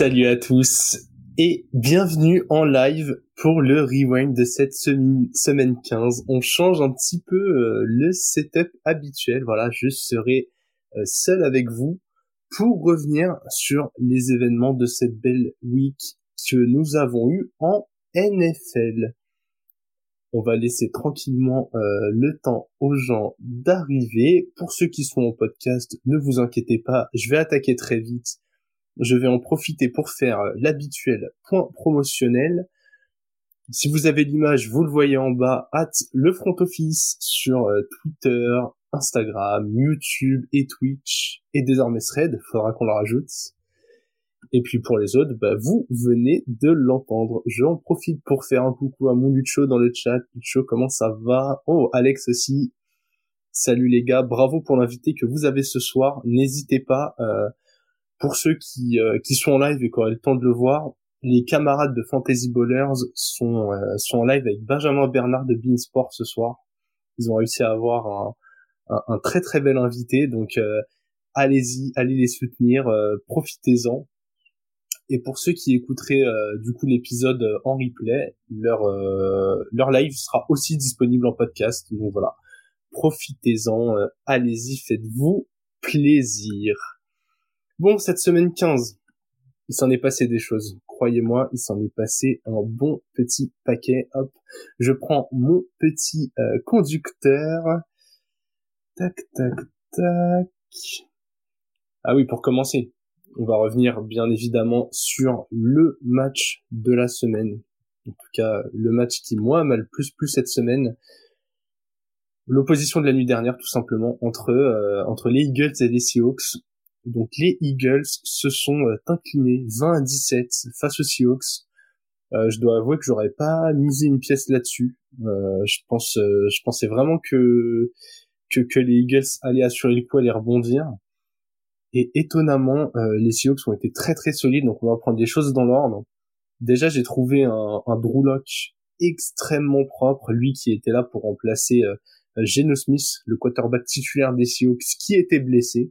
Salut à tous et bienvenue en live pour le rewind de cette semaine 15. On change un petit peu euh, le setup habituel. Voilà, je serai euh, seul avec vous pour revenir sur les événements de cette belle week que nous avons eu en NFL. On va laisser tranquillement euh, le temps aux gens d'arriver. Pour ceux qui sont en podcast, ne vous inquiétez pas, je vais attaquer très vite je vais en profiter pour faire l'habituel point promotionnel. Si vous avez l'image, vous le voyez en bas, at le front office sur euh, Twitter, Instagram, YouTube et Twitch, et désormais Thread, faudra qu'on le rajoute. Et puis pour les autres, bah, vous venez de l'entendre. J'en profite pour faire un coucou à mon Lucho dans le chat. Lucho, comment ça va? Oh, Alex aussi. Salut les gars, bravo pour l'invité que vous avez ce soir. N'hésitez pas, euh, pour ceux qui, euh, qui sont en live et qui auraient le temps de le voir, les camarades de Fantasy Ballers sont, euh, sont en live avec Benjamin Bernard de Beansport ce soir. Ils ont réussi à avoir un, un, très très bel invité, donc euh, allez-y, allez les soutenir, profitez-en. Et pour ceux qui écouteraient du coup l'épisode en replay, leur leur live sera aussi disponible en podcast. Donc voilà, profitez-en, allez-y, faites-vous plaisir. Bon, cette semaine 15, il s'en est passé des choses. Croyez-moi, il s'en est passé un bon petit paquet. Hop, je prends mon petit euh, conducteur. Tac, tac, tac. Ah oui, pour commencer, on va revenir bien évidemment sur le match de la semaine. En tout cas, le match qui moi m'a le plus plu cette semaine. L'opposition de la nuit dernière, tout simplement, entre euh, entre les Eagles et les Seahawks. Donc les Eagles se sont euh, inclinés 20 à 17 face aux Seahawks. Euh, je dois avouer que j'aurais pas misé une pièce là-dessus. Euh, je pense, je pensais vraiment que, que les Eagles allaient assurer le coup, allaient rebondir. Et étonnamment, les Seahawks ont été très très solides. Donc on va prendre les choses dans l'ordre. Déjà, j'ai trouvé un, un Drew extrêmement propre, lui qui était là pour remplacer Geno Smith, le quarterback titulaire des Seahawks, qui était blessé.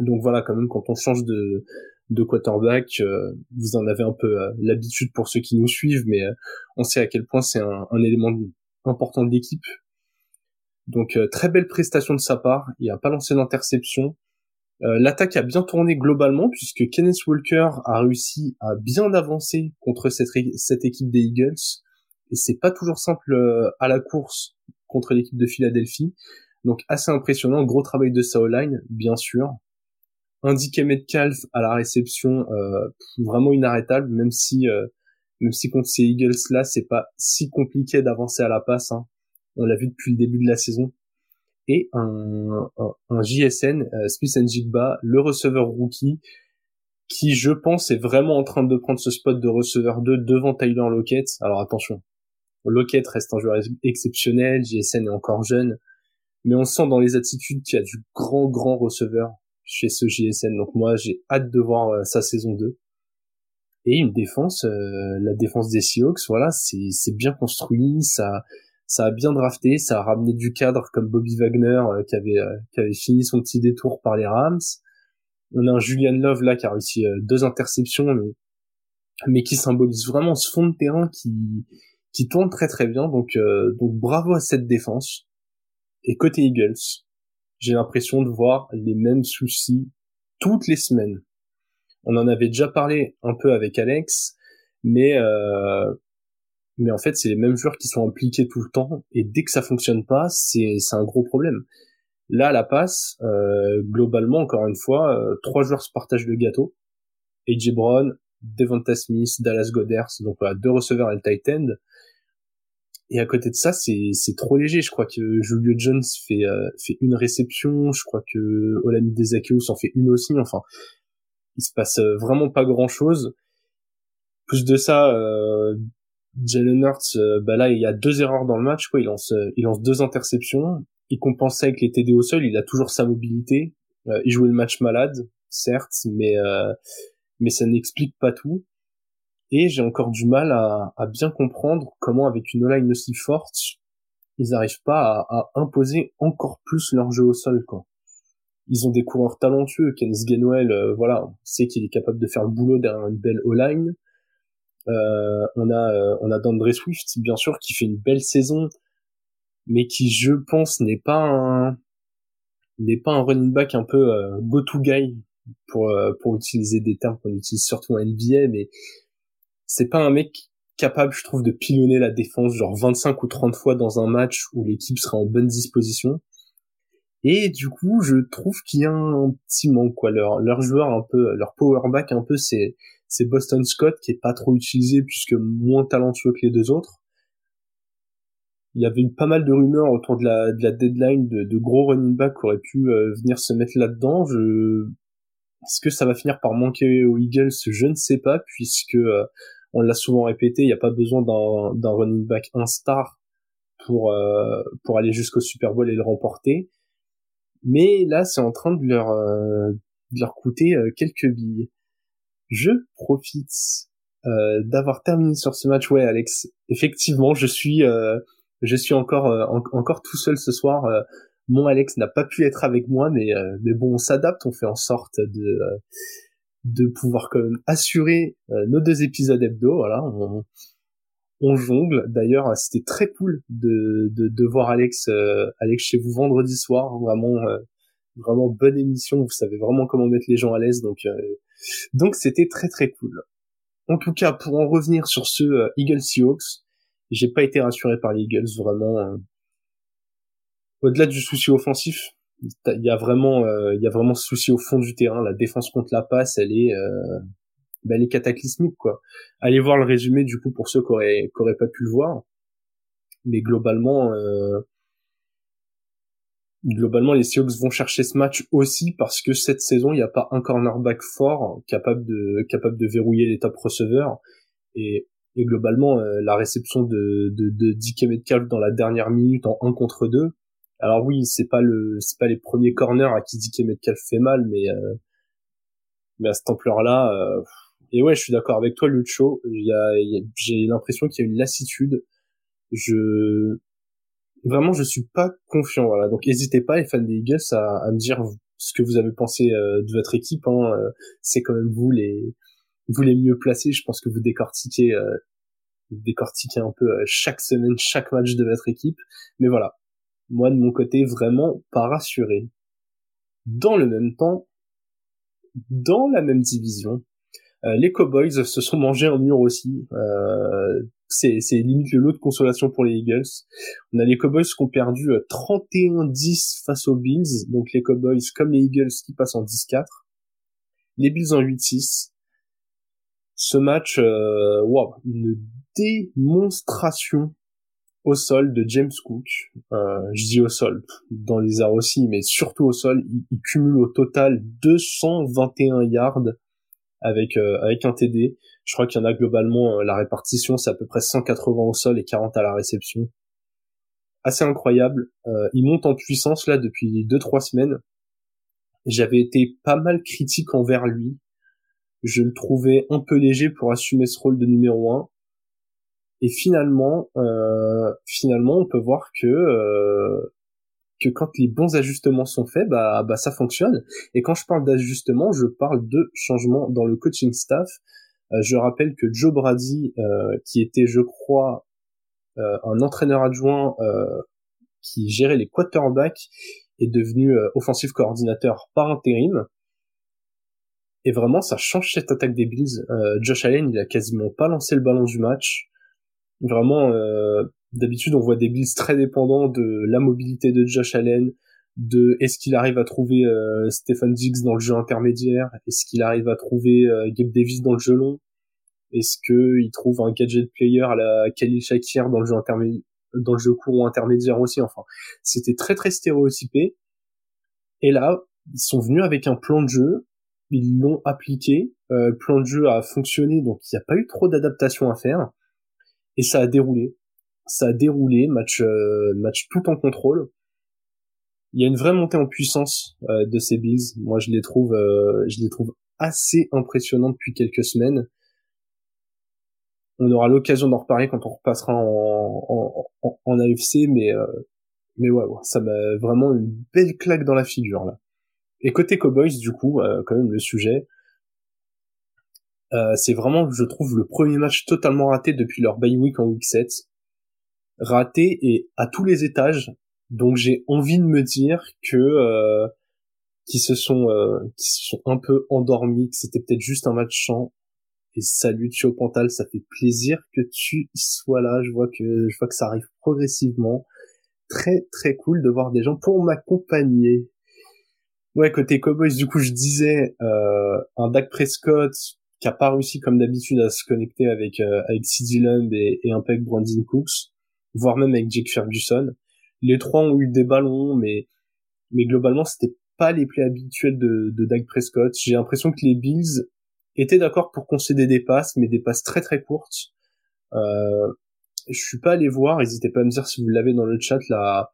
Donc voilà, quand même, quand on change de, de quarterback, euh, vous en avez un peu euh, l'habitude pour ceux qui nous suivent, mais euh, on sait à quel point c'est un, un, élément important de l'équipe. Donc très belle prestation de sa part, il a pas lancé d'interception. L'attaque a bien tourné globalement puisque Kenneth Walker a réussi à bien avancer contre cette, cette équipe des Eagles et c'est pas toujours simple à la course contre l'équipe de Philadelphie. Donc assez impressionnant, gros travail de sa line bien sûr indiqué Metcalf à la réception euh, vraiment inarrêtable, même si euh, même si contre ces Eagles là, c'est pas si compliqué d'avancer à la passe. Hein. On l'a vu depuis le début de la saison. Et un, un, JSN, euh, Smith Jigba, le receveur rookie, qui je pense est vraiment en train de prendre ce spot de receveur 2 devant Tyler Lockett. Alors attention, Lockett reste un joueur exceptionnel, JSN est encore jeune, mais on sent dans les attitudes qu'il y a du grand grand receveur chez ce JSN. Donc moi, j'ai hâte de voir euh, sa saison 2. Et une défense, euh, la défense des Seahawks, voilà, c'est bien construit, ça ça a bien drafté, ça a ramené du cadre comme Bobby Wagner euh, qui avait qui avait fini son petit détour par les Rams. On a un Julian Love là qui a réussi deux interceptions, mais mais qui symbolise vraiment ce fond de terrain qui qui tourne très très bien. Donc donc bravo à cette défense. Et côté Eagles, j'ai l'impression de voir les mêmes soucis toutes les semaines. On en avait déjà parlé un peu avec Alex, mais euh, en fait c'est les mêmes joueurs qui sont impliqués tout le temps et dès que ça fonctionne pas, c'est c'est un gros problème. Là, la passe, euh, globalement, encore une fois, euh, trois joueurs se partagent le gâteau. AJ Brown, Devonta Smith, Dallas Goddard, donc voilà, deux receveurs et le tight end. Et à côté de ça, c'est trop léger. Je crois que Julio Jones fait euh, fait une réception. Je crois que Olamide Zakheous en fait une aussi. Enfin, il se passe euh, vraiment pas grand chose. Plus de ça, euh, Jalen Hurts, euh, bah là il y a deux erreurs dans le match. Quoi, il lance il lance deux interceptions. Il compense avec les TD au sol. Il a toujours sa mobilité. il jouait le match malade, certes, mais mais ça n'explique pas tout. Et j'ai encore du mal à, bien comprendre comment, avec une line aussi forte, ils n'arrivent pas à, imposer encore plus leur jeu au sol, quoi. Ils ont des coureurs talentueux. Kenneth Gainwell, voilà, on sait qu'il est capable de faire le boulot derrière une belle O-line. Euh, on a euh, Dandre Swift bien sûr qui fait une belle saison, mais qui je pense n'est pas un n'est pas un running back un peu euh, go to guy pour pour utiliser des termes qu'on utilise surtout en NBA, mais c'est pas un mec capable je trouve de pilonner la défense genre 25 ou 30 fois dans un match où l'équipe sera en bonne disposition. Et du coup, je trouve qu'il y a un petit manque quoi. Leur leur joueur un peu, leur power back un peu, c'est c'est Boston Scott qui est pas trop utilisé puisque moins talentueux que les deux autres. Il y avait eu pas mal de rumeurs autour de la, de la deadline de, gros running back qui auraient pu euh, venir se mettre là-dedans. Je... Est-ce que ça va finir par manquer aux Eagles? Je ne sais pas puisque euh, on l'a souvent répété, il n'y a pas besoin d'un running back un star pour euh, pour aller jusqu'au Super Bowl et le remporter. Mais là, c'est en train de leur de leur coûter quelques billes je profite euh, d'avoir terminé sur ce match. Ouais, Alex, effectivement, je suis, euh, je suis encore, euh, encore tout seul ce soir. mon Alex n'a pas pu être avec moi, mais, mais bon, on s'adapte, on fait en sorte de, de pouvoir quand même assurer nos deux épisodes hebdo. Voilà, on, on jongle. D'ailleurs, c'était très cool de, de, de voir Alex, Alex chez vous vendredi soir. Vraiment, vraiment bonne émission. Vous savez vraiment comment mettre les gens à l'aise, donc donc c'était très très cool. En tout cas, pour en revenir sur ce euh, Eagles Seahawks, j'ai pas été rassuré par les Eagles vraiment. Euh. Au-delà du souci offensif, il y a vraiment euh, il y a vraiment ce souci au fond du terrain. La défense contre la passe, elle est ben, elle est cataclysmique quoi. Allez voir le résumé du coup pour ceux qui auraient, qui auraient pas pu le voir. Mais globalement, globalement, les Seahawks vont chercher ce match aussi parce que cette saison, il n'y a pas un cornerback fort capable de capable de verrouiller les top et, et globalement euh, la réception de de, de dans la dernière minute en 1 contre 2. Alors oui, c'est pas pas les premiers corners à qui DK Metcalf fait mal mais euh, à cette ampleur-là euh, et ouais, je suis d'accord avec toi Lucho, j'ai l'impression qu'il y a une lassitude. Je vraiment je suis pas confiant voilà. Donc n'hésitez pas les fans des Eagles à, me dire ce que vous avez pensé euh, de votre équipe hein. Euh, c'est quand même vous les vous les mieux placés. Je pense que vous décortiquez euh, décortiquez un peu chaque semaine chaque match de votre équipe. Mais voilà moi de mon côté vraiment pas rassuré dans le même temps dans la même division les Cowboys se sont mangés un mur aussi c'est, c'est limite le lot de consolation pour les Eagles. On a les Cowboys qui ont perdu 31-10 euh, face aux Bills, donc les Cowboys comme les Eagles qui passent en 10-4. Les Bills en 8-6. Ce match, euh, wow, une démonstration au sol de James Cook. Euh, je dis au sol, dans les airs aussi, mais surtout au sol. Il, cumule au total 221 yards avec euh, avec un TD. Je crois qu'il y en a globalement euh, la répartition, c'est à peu près 180 au sol et 40 à la réception. Assez incroyable. Euh, il monte en puissance là depuis 2-3 semaines. J'avais été pas mal critique envers lui. Je le trouvais un peu léger pour assumer ce rôle de numéro 1. Et finalement, euh, finalement, on peut voir que euh, que quand les bons ajustements sont faits, bah, bah ça fonctionne. Et quand je parle d'ajustement, je parle de changement dans le coaching staff. Euh, je rappelle que Joe Brady, euh, qui était, je crois, euh, un entraîneur adjoint qui gérait les quarterbacks, est devenu offensif coordinateur par intérim. Et vraiment, ça change cette attaque des Bills. Josh Allen, il a quasiment pas lancé le ballon du match. Vraiment, D'habitude, on voit des Bills très dépendants de la mobilité de Josh Allen, de est-ce qu'il arrive à trouver euh, Stephen Diggs dans le jeu intermédiaire, est-ce qu'il arrive à trouver euh, Gabe Davis dans le jeu long, est-ce qu'il trouve un gadget player à la Khalil Shakir dans le jeu intermédiaire, dans le jeu court intermédiaire aussi. Enfin, c'était très très stéréotypé. Et là, ils sont venus avec un plan de jeu, ils l'ont appliqué, euh, le plan de jeu a fonctionné, donc il n'y a pas eu trop d'adaptation à faire, et ça a déroulé ça a déroulé, match euh, match tout en contrôle. Il y a une vraie montée en puissance euh, de ces Bills. Moi, je les trouve euh, je les trouve assez impressionnants depuis quelques semaines. On aura l'occasion d'en reparler quand on repassera en, en, en, AFC, mais mais ouais, ouais ça m'a vraiment une belle claque dans la figure là. Et côté Cowboys, du coup, quand même le sujet, c'est vraiment, je trouve, le premier match totalement raté depuis leur bye week en week 7. Raté et à tous les étages. Donc j'ai envie de me dire que euh, se sont euh, se sont un peu endormis, que c'était peut-être juste un match. Et salut Thio Pantal, ça fait plaisir que tu sois là. Je vois que je vois que ça arrive progressivement. Très très cool de voir des gens pour m'accompagner. Ouais, côté Cowboys, du coup, je disais euh, un Dak Prescott qui pas réussi comme d'habitude à se connecter avec euh, avec et, et avec Brandon Cooks, voire même avec Jake Ferguson. Les trois ont eu des ballons, mais mais globalement, c'était pas les plays habituels de, de Dak Prescott. J'ai l'impression que les Bills étaient d'accord pour concéder des passes, mais des passes très très courtes. Euh, je suis pas allé voir, n'hésitez pas à me dire si vous l'avez dans le chat, la,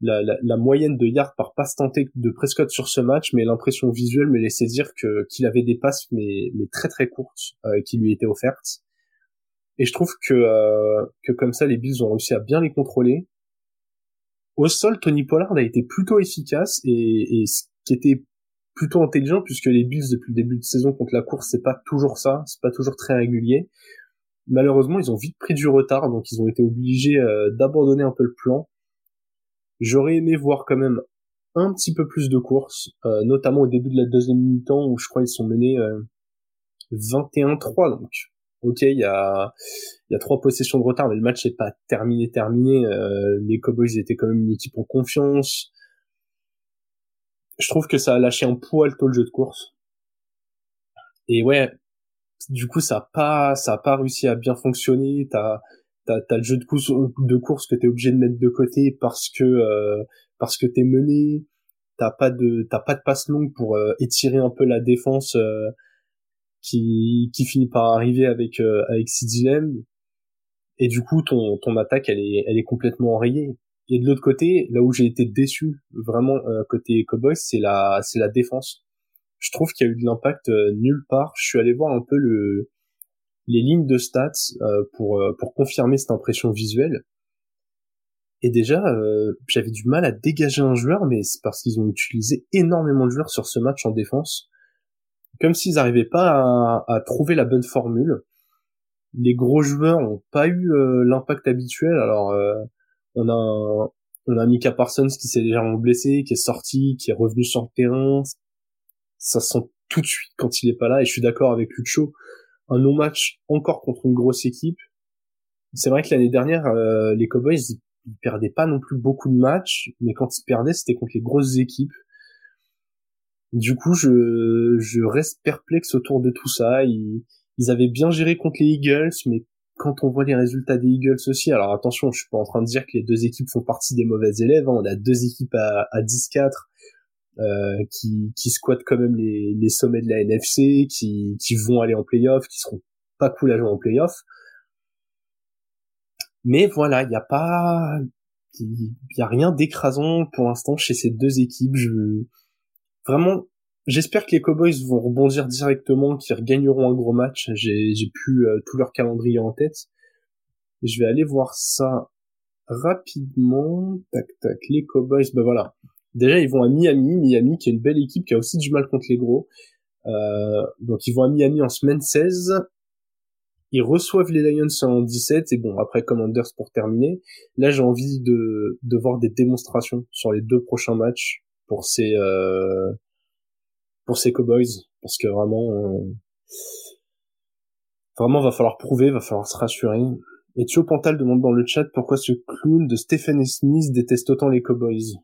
la, moyenne de yards par passe tentée de Prescott sur ce match, mais l'impression visuelle me laissait dire que qu'il avait des passes mais, mais très très courtes euh, qui lui étaient offertes. Et je trouve que, euh, que comme ça, les Bills ont réussi à bien les contrôler. Au sol, Tony Pollard a été plutôt efficace et, et ce qui était plutôt intelligent puisque les Bills depuis le début de saison contre la course c'est pas toujours ça, c'est pas toujours très régulier. Malheureusement, ils ont vite pris du retard donc ils ont été obligés euh, d'abandonner un peu le plan. J'aurais aimé voir quand même un petit peu plus de courses, euh, notamment au début de la deuxième mi-temps où je crois ils sont menés 21-3 euh, donc ok, il y a, il y a trois possessions de retard, mais le match n'est pas terminé, terminé. Euh, les Cowboys étaient quand même une équipe en confiance. Je trouve que ça a lâché un poil tôt le jeu de course. Et ouais, du coup, ça a pas, ça a pas réussi à bien fonctionner. T'as, t'as, t'as le jeu de course, de course que t'es obligé de mettre de côté parce que, euh, parce que t'es mené. T'as pas de, t'as pas de passe longue pour euh, étirer un peu la défense euh, qui, qui finit par arriver avec euh, avec Lamb et du coup ton ton attaque elle est elle est complètement enrayée. Et de l'autre côté là où j'ai été déçu vraiment euh, côté Cowboys c'est la c'est la défense. Je trouve qu'il y a eu de l'impact euh, nulle part. Je suis allé voir un peu le les lignes de stats euh, pour pour confirmer cette impression visuelle et déjà j'avais du mal à dégager un joueur mais c'est parce qu'ils ont utilisé énormément de joueurs sur ce match en défense comme s'ils n'arrivaient pas à, trouver la bonne formule. Les gros joueurs n'ont pas eu euh, l'impact habituel. Alors, euh, on a on a Mika Parsons qui s'est légèrement blessé, qui est sorti, qui est revenu sur le terrain. Ça sent tout de suite quand il est pas là. Et je suis d'accord avec Lucho. Un non-match encore contre une grosse équipe. C'est vrai que l'année dernière, euh, les Cowboys, ils, perdaient pas non plus beaucoup de matchs, mais quand ils perdaient, c'était contre les grosses équipes. Du coup, je, je reste perplexe autour de tout ça. Ils, ils avaient bien géré contre les Eagles, mais quand on voit les résultats des Eagles aussi, alors attention, je suis pas en train de dire que les deux équipes font partie des mauvais élèves. Hein. On a deux équipes à, à 10-4 euh, qui, qui squattent quand même les, les sommets de la NFC, qui, qui vont aller en playoff, qui seront pas cool à jouer en playoff. Mais voilà, il n'y a pas, il y a rien d'écrasant pour l'instant chez ces deux équipes. Je, vraiment, j'espère que les Cowboys vont rebondir directement, qu'ils regagneront un gros match. J'ai, j'ai plus euh, tout leur calendrier en tête. Je vais aller voir ça rapidement. Tac, tac, les Cowboys, ben voilà. Déjà, ils vont à Miami. Miami, qui est une belle équipe, qui a aussi du mal contre les gros. Euh, donc, ils vont à Miami en semaine 16. Ils reçoivent les Lions en 17. Et bon, après Commanders pour terminer. Là, j'ai envie de, de voir des démonstrations sur les deux prochains matchs pour ces euh, pour ces Cowboys parce que vraiment euh, vraiment va falloir prouver, va falloir se rassurer. Et Thio Pantal demande dans le chat pourquoi ce clown de Stephen Smith déteste autant les Cowboys.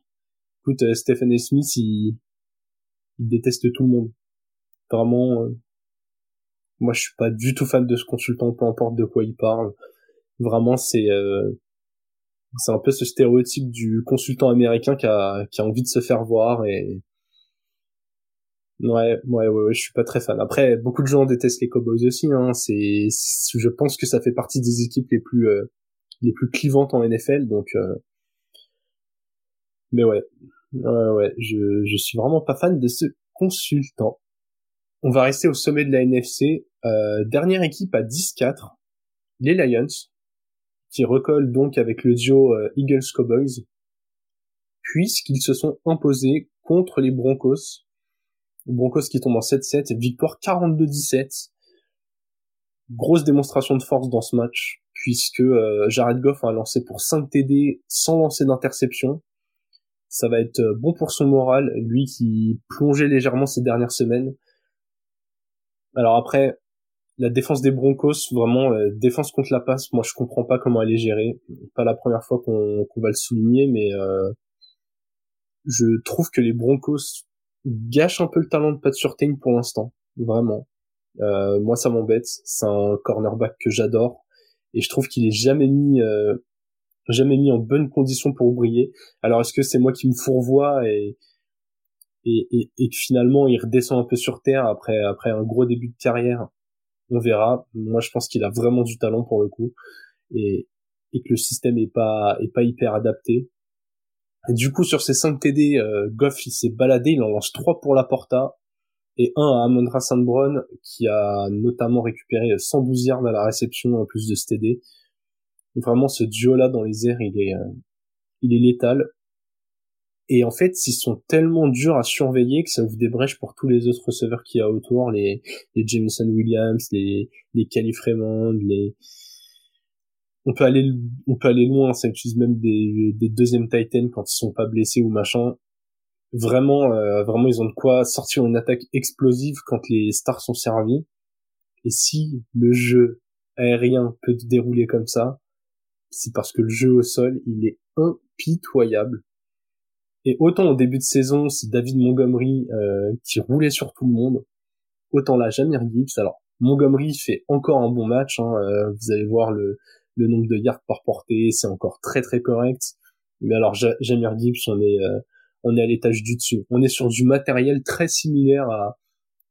Écoute, euh, Stephen Smith, il, il déteste tout le monde. Vraiment, euh, moi je suis pas du tout fan de ce consultant, peu importe de quoi il parle. Vraiment, c'est euh, c'est un peu ce stéréotype du consultant américain qui a, qui a envie de se faire voir et ouais, ouais, ouais, je suis pas très fan. Après, beaucoup de gens détestent les Cowboys aussi. Hein. C'est, je pense que ça fait partie des équipes les plus, euh, les plus clivantes en NFL. Donc, euh... mais ouais, ouais, ouais, je, je suis vraiment pas fan de ce consultant. On va rester au sommet de la NFC. Euh, dernière équipe à 10-4, les Lions qui recolle donc avec le duo euh, Eagles Cowboys, puisqu'ils se sont imposés contre les Broncos. Broncos qui tombent en 7-7, victoire 42-17. Grosse démonstration de force dans ce match, puisque euh, Jared Goff a lancé pour 5 TD sans lancer d'interception. Ça va être euh, bon pour son moral, lui qui plongeait légèrement ces dernières semaines. Alors après, la défense des Broncos, vraiment, défense contre la passe, moi je comprends pas comment elle est gérée. Pas la première fois qu'on va le souligner, mais euh, je trouve que les Broncos gâchent un peu le talent de Pat Surtain pour l'instant, vraiment. Euh, moi ça m'embête, c'est un cornerback que j'adore, et je trouve qu'il est jamais mis jamais mis en bonne condition pour briller. Alors est-ce que c'est moi qui me fourvoie et, et, et, que finalement il redescend un peu sur terre après après un gros début de carrière? On verra. Moi, je pense qu'il a vraiment du talent pour le coup et, et que le système est pas est pas hyper adapté. du coup, sur ces 5 TD, euh, Goff il s'est baladé, il en lance 3 pour la Porta et un à Amondra Sandbron qui a notamment récupéré 112 yards à la réception en plus de ce TD. Vraiment, ce duo-là dans les airs, il est, euh, il est létal. Et en fait, ils sont tellement durs à surveiller que ça ouvre des brèches pour tous les autres receveurs qu'il y a autour, les, les Jameson Williams, les, les Calif Raymond, les, on peut aller, on peut aller loin, ça utilise même des, des deuxièmes Titans quand ils sont pas blessés ou machin. Vraiment, euh, vraiment, ils ont de quoi sortir une attaque explosive quand les stars sont servis. Et si le jeu aérien peut dérouler comme ça, c'est parce que le jeu au sol, il est impitoyable et autant au début de saison, c'est David Montgomery euh, qui roulait sur tout le monde, autant là, Jamir Gibbs. Alors, Montgomery fait encore un bon match. Hein, euh, vous allez voir le, nombre de yards par portée, c'est encore très très correct. Mais alors, Jamir Gibbs, on est euh, on est à l'étage du dessus. On est sur du matériel très similaire à,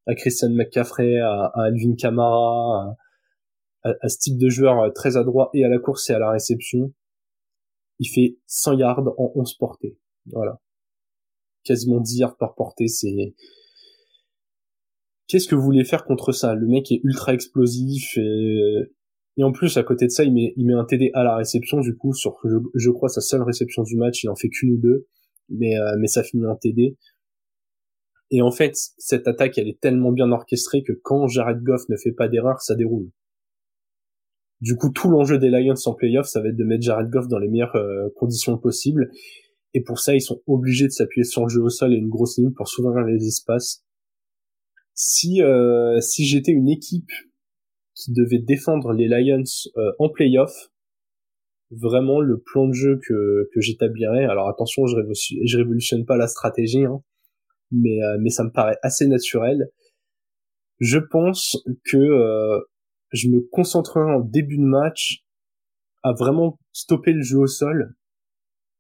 à Christian McCaffrey, à, à Alvin Kamara, à, à, ce type de joueur très adroit et à la course et à la réception. Il fait 100 yards en 11 portées. Voilà quasiment 10 yards par portée, c'est... Qu'est-ce que vous voulez faire contre ça? Le mec est ultra explosif et... et, en plus à côté de ça, il met, il met un TD à la réception du coup sur je, je crois sa seule réception du match, il en fait qu'une ou deux, mais euh, mais ça finit en TD. Et en fait, cette attaque, elle est tellement bien orchestrée que quand Jared Goff ne fait pas d'erreur, ça déroule. Du coup, tout l'enjeu des Lions en playoff, ça va être de mettre Jared Goff dans les meilleures euh, conditions possibles. Et pour ça, ils sont obligés de s'appuyer sur le jeu au sol et une grosse ligne pour s'ouvrir les espaces. Si euh, si j'étais une équipe qui devait défendre les Lions euh, en playoff, vraiment le plan de jeu que que j'établirais. Alors attention, je, révolutionne pas la stratégie, hein, mais mais ça me paraît assez naturel. Je pense que je me concentrerai en début de match à vraiment stopper le jeu au sol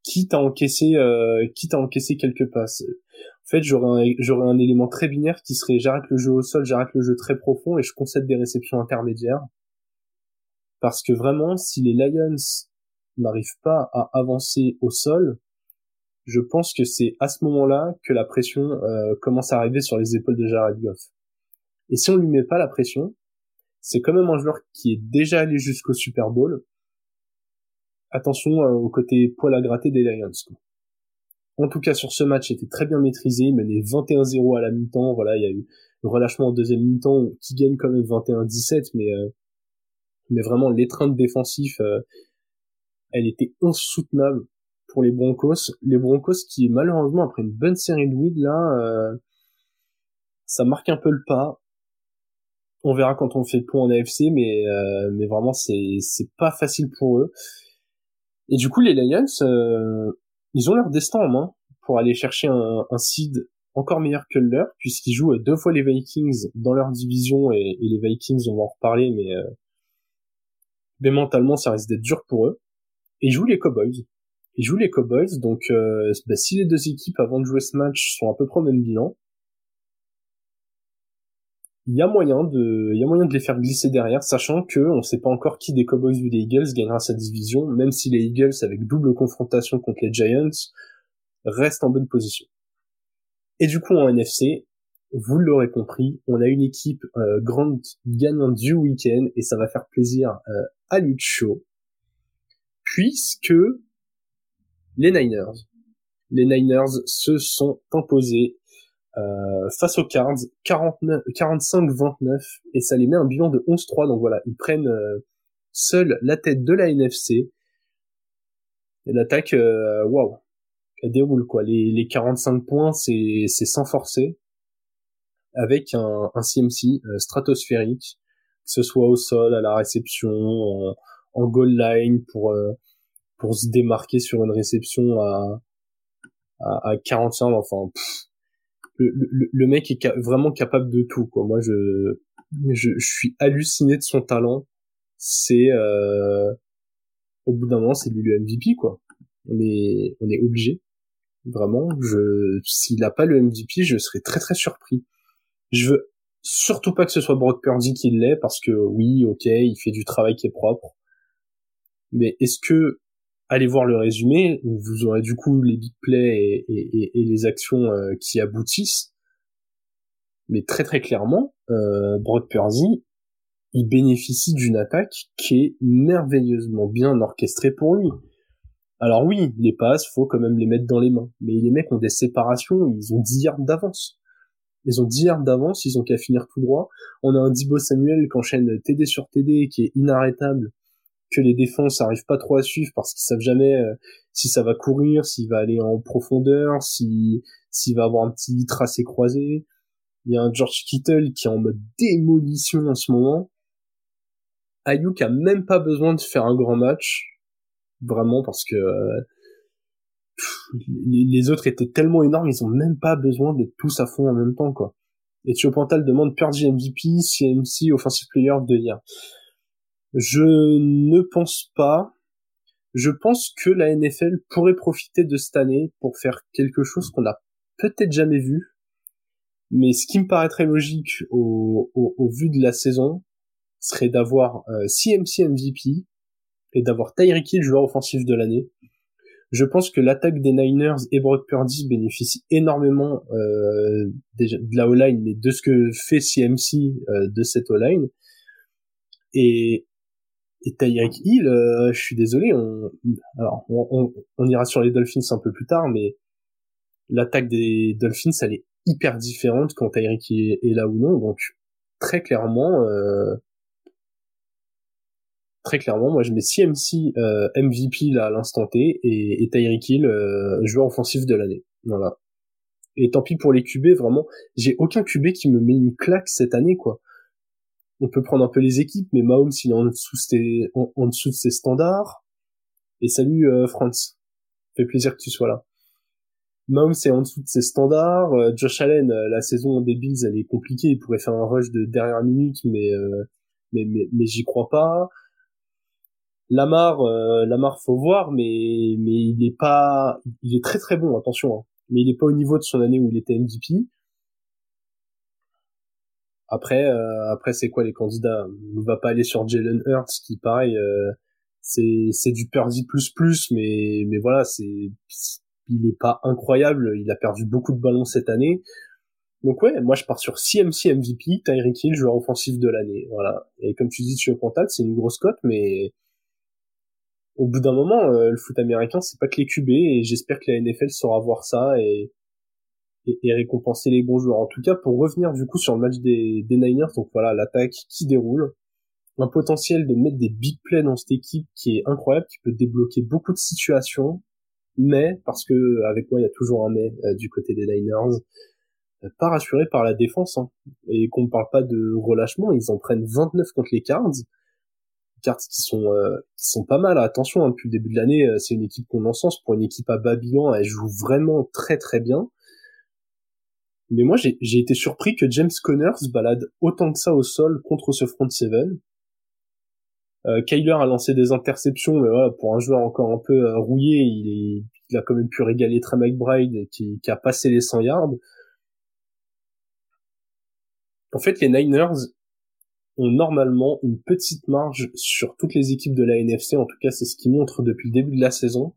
quitte à encaisser euh, quitte à quelques passes. En fait, j'aurais un, j'aurais un élément très binaire qui serait j'arrête le jeu au sol, j'arrête le jeu très profond et je concède des réceptions intermédiaires. Parce que vraiment, si les Lions n'arrivent pas à avancer au sol, je pense que c'est à ce moment-là que la pression euh, commence à arriver sur les épaules de Jared Goff. Et si on lui met pas la pression, c'est quand même un joueur qui est déjà allé jusqu'au Super Bowl, attention euh, au côté poil à gratter des Lions. En tout cas, sur ce match, était très bien maîtrisé. Il menait 21-0 à la mi-temps. Voilà, il y a eu le relâchement en deuxième mi-temps qui gagne quand même 21-17, mais euh, mais vraiment l'étreinte défensif, euh, elle était insoutenable pour les Broncos. Les Broncos qui malheureusement après une bonne série de wins là, ça marque un peu le pas. On verra quand on fait le point en AFC, mais mais vraiment c'est pas facile pour eux. Et du coup, les Lions, euh, ils ont leur destin en main pour aller chercher un, un seed encore meilleur que le leur, puisqu'ils jouent deux fois les Vikings dans leur division, et, les Vikings, on va en reparler, mais, euh, mais mentalement, ça risque d'être dur pour eux. Et ils jouent les Cowboys. Ils jouent les Cowboys, donc euh, bah, si les deux équipes, avant de jouer ce match, sont à peu près au même bilan, il y a moyen de, il y a moyen de les faire glisser derrière, sachant que on sait pas encore qui des Cowboys ou des Eagles gagnera sa division, même si les Eagles, avec double confrontation contre les Giants, restent en bonne position. Et du coup, en NFC, vous l'aurez compris, on a une équipe euh, grande gagnante du week-end, et ça va faire plaisir euh, à Lucho, puisque les Niners les Niners se sont imposés euh, face aux Cards 45-29 et ça les met un bilan de 11-3 donc voilà ils prennent euh, seuls la tête de la NFC et l'attaque euh, waouh elle déroule quoi. Les, les 45 points c'est sans forcer. Avec un, un CMC stratosphérique. Que ce soit au sol à la réception en, en goal line pour pour se démarquer sur une réception à à, à 45 enfin le, mec est vraiment capable de tout quoi. Moi je, je suis halluciné de son talent. C'est euh, au bout d'un moment c'est lui le MVP quoi. On est on est obligé. Vraiment s'il a pas le MVP je serais très très surpris. Je veux surtout pas que ce soit Brock Purdy qui l'est parce que oui ok il fait du travail qui est propre. Mais est-ce que allez voir le résumé, vous aurez du coup les big plays et, les actions euh, qui aboutissent. Mais très très clairement, euh, Brock il bénéficie d'une attaque qui est merveilleusement bien orchestrée pour lui. Alors oui, les passes, faut quand même les mettre dans les mains. Mais les mecs ont des séparations, ils ont 10 yards d'avance. Ils ont 10 yards d'avance, ils ont qu'à finir tout droit. On a un Dibo Samuel qui enchaîne TD sur TD, qui est inarrêtable que les défenses n'arrivent pas trop à suivre parce qu'ils savent jamais euh, si ça va courir, s'il va aller en profondeur, si s'il va avoir un petit tracé croisé. Il y a un George Kittle qui est en mode démolition en ce moment. Ayuk a même pas besoin de faire un grand match, vraiment parce que euh, les, autres étaient tellement énormes, ils ont même pas besoin d'être tous à fond en même temps quoi. Et Pantal demande Purdy MVP, CMC Offensive Player the Year. Je ne pense pas. Je pense que la NFL pourrait profiter de cette année pour faire quelque chose qu'on n'a peut-être jamais vu. Mais ce qui me paraîtrait logique au, vu de la saison serait d'avoir euh, CMC MVP et d'avoir Tyreek Hill joueur offensif de l'année. Je pense que l'attaque des Niners et Brock Purdy bénéficie énormément euh, de la O-line, mais de ce que fait CMC euh, de cette O-line. Et et Tyreek Hill, euh, je suis désolé, on, alors on, ira sur les Dolphins un peu plus tard, mais l'attaque des Dolphins, elle est hyper différente quand Tyreek est, est, là ou non, donc très clairement, euh, très clairement, moi je mets CMC euh, MVP là à l'instant T et, et Tyreek Hill euh, joueur offensif de l'année, voilà. Et tant pis pour les QB, vraiment, j'ai aucun QB qui me met une claque cette année, quoi on peut prendre un peu les équipes, mais Mahomes il est en dessous, de ses standards. Et salut euh, Franz, fait plaisir que tu sois là. Mahomes est en dessous de ses standards. Euh, Josh Allen, euh, la saison des Bills elle est compliquée, il pourrait faire un rush de dernière minute, mais mais mais, j'y crois pas. Lamar, Lamar faut voir, mais mais il est pas, il est très très bon, attention, hein. mais il est pas au niveau de son année où il était MVP. Après, euh, après c'est quoi les candidats? On va pas aller sur Jalen Hurts qui pareil, euh, c'est c'est du Purdy plus plus, mais mais voilà, c'est il est pas incroyable. Il a perdu beaucoup de ballons cette année. Donc ouais, moi je pars sur CMC MVP, Tyreek Hill, joueur offensif de l'année. Voilà. Et comme tu dis, tu contact, c'est une grosse cote, mais au bout d'un moment, euh, le foot américain, c'est pas que les QB, et j'espère que la NFL saura voir ça et et, récompenser les bons joueurs. En tout cas, pour revenir du coup sur le match des, des Niners, donc voilà, l'attaque qui déroule, un potentiel de mettre des big plays dans cette équipe qui est incroyable, qui peut débloquer beaucoup de situations, mais, parce que avec moi il y a toujours un mais euh, du côté des Niners, euh, pas rassuré par la défense, hein, et qu'on ne parle pas de relâchement, ils en prennent 29 contre les Cards, cartes qui sont euh, qui sont pas mal. Attention, hein, depuis le début de l'année, c'est une équipe qu'on encense pour une équipe à Babylon. Elle joue vraiment très très bien. Mais moi, j'ai été surpris que James Conner se balade autant que ça au sol contre ce front seven. Euh, Kyler a lancé des interceptions, mais voilà, pour un joueur encore un peu euh, rouillé, il, a quand même pu régaler Trey McBride qui, qui a passé les 100 yards. En fait, les Niners ont normalement une petite marge sur toutes les équipes de la NFC, en tout cas c'est ce qu'ils montrent depuis le début de la saison.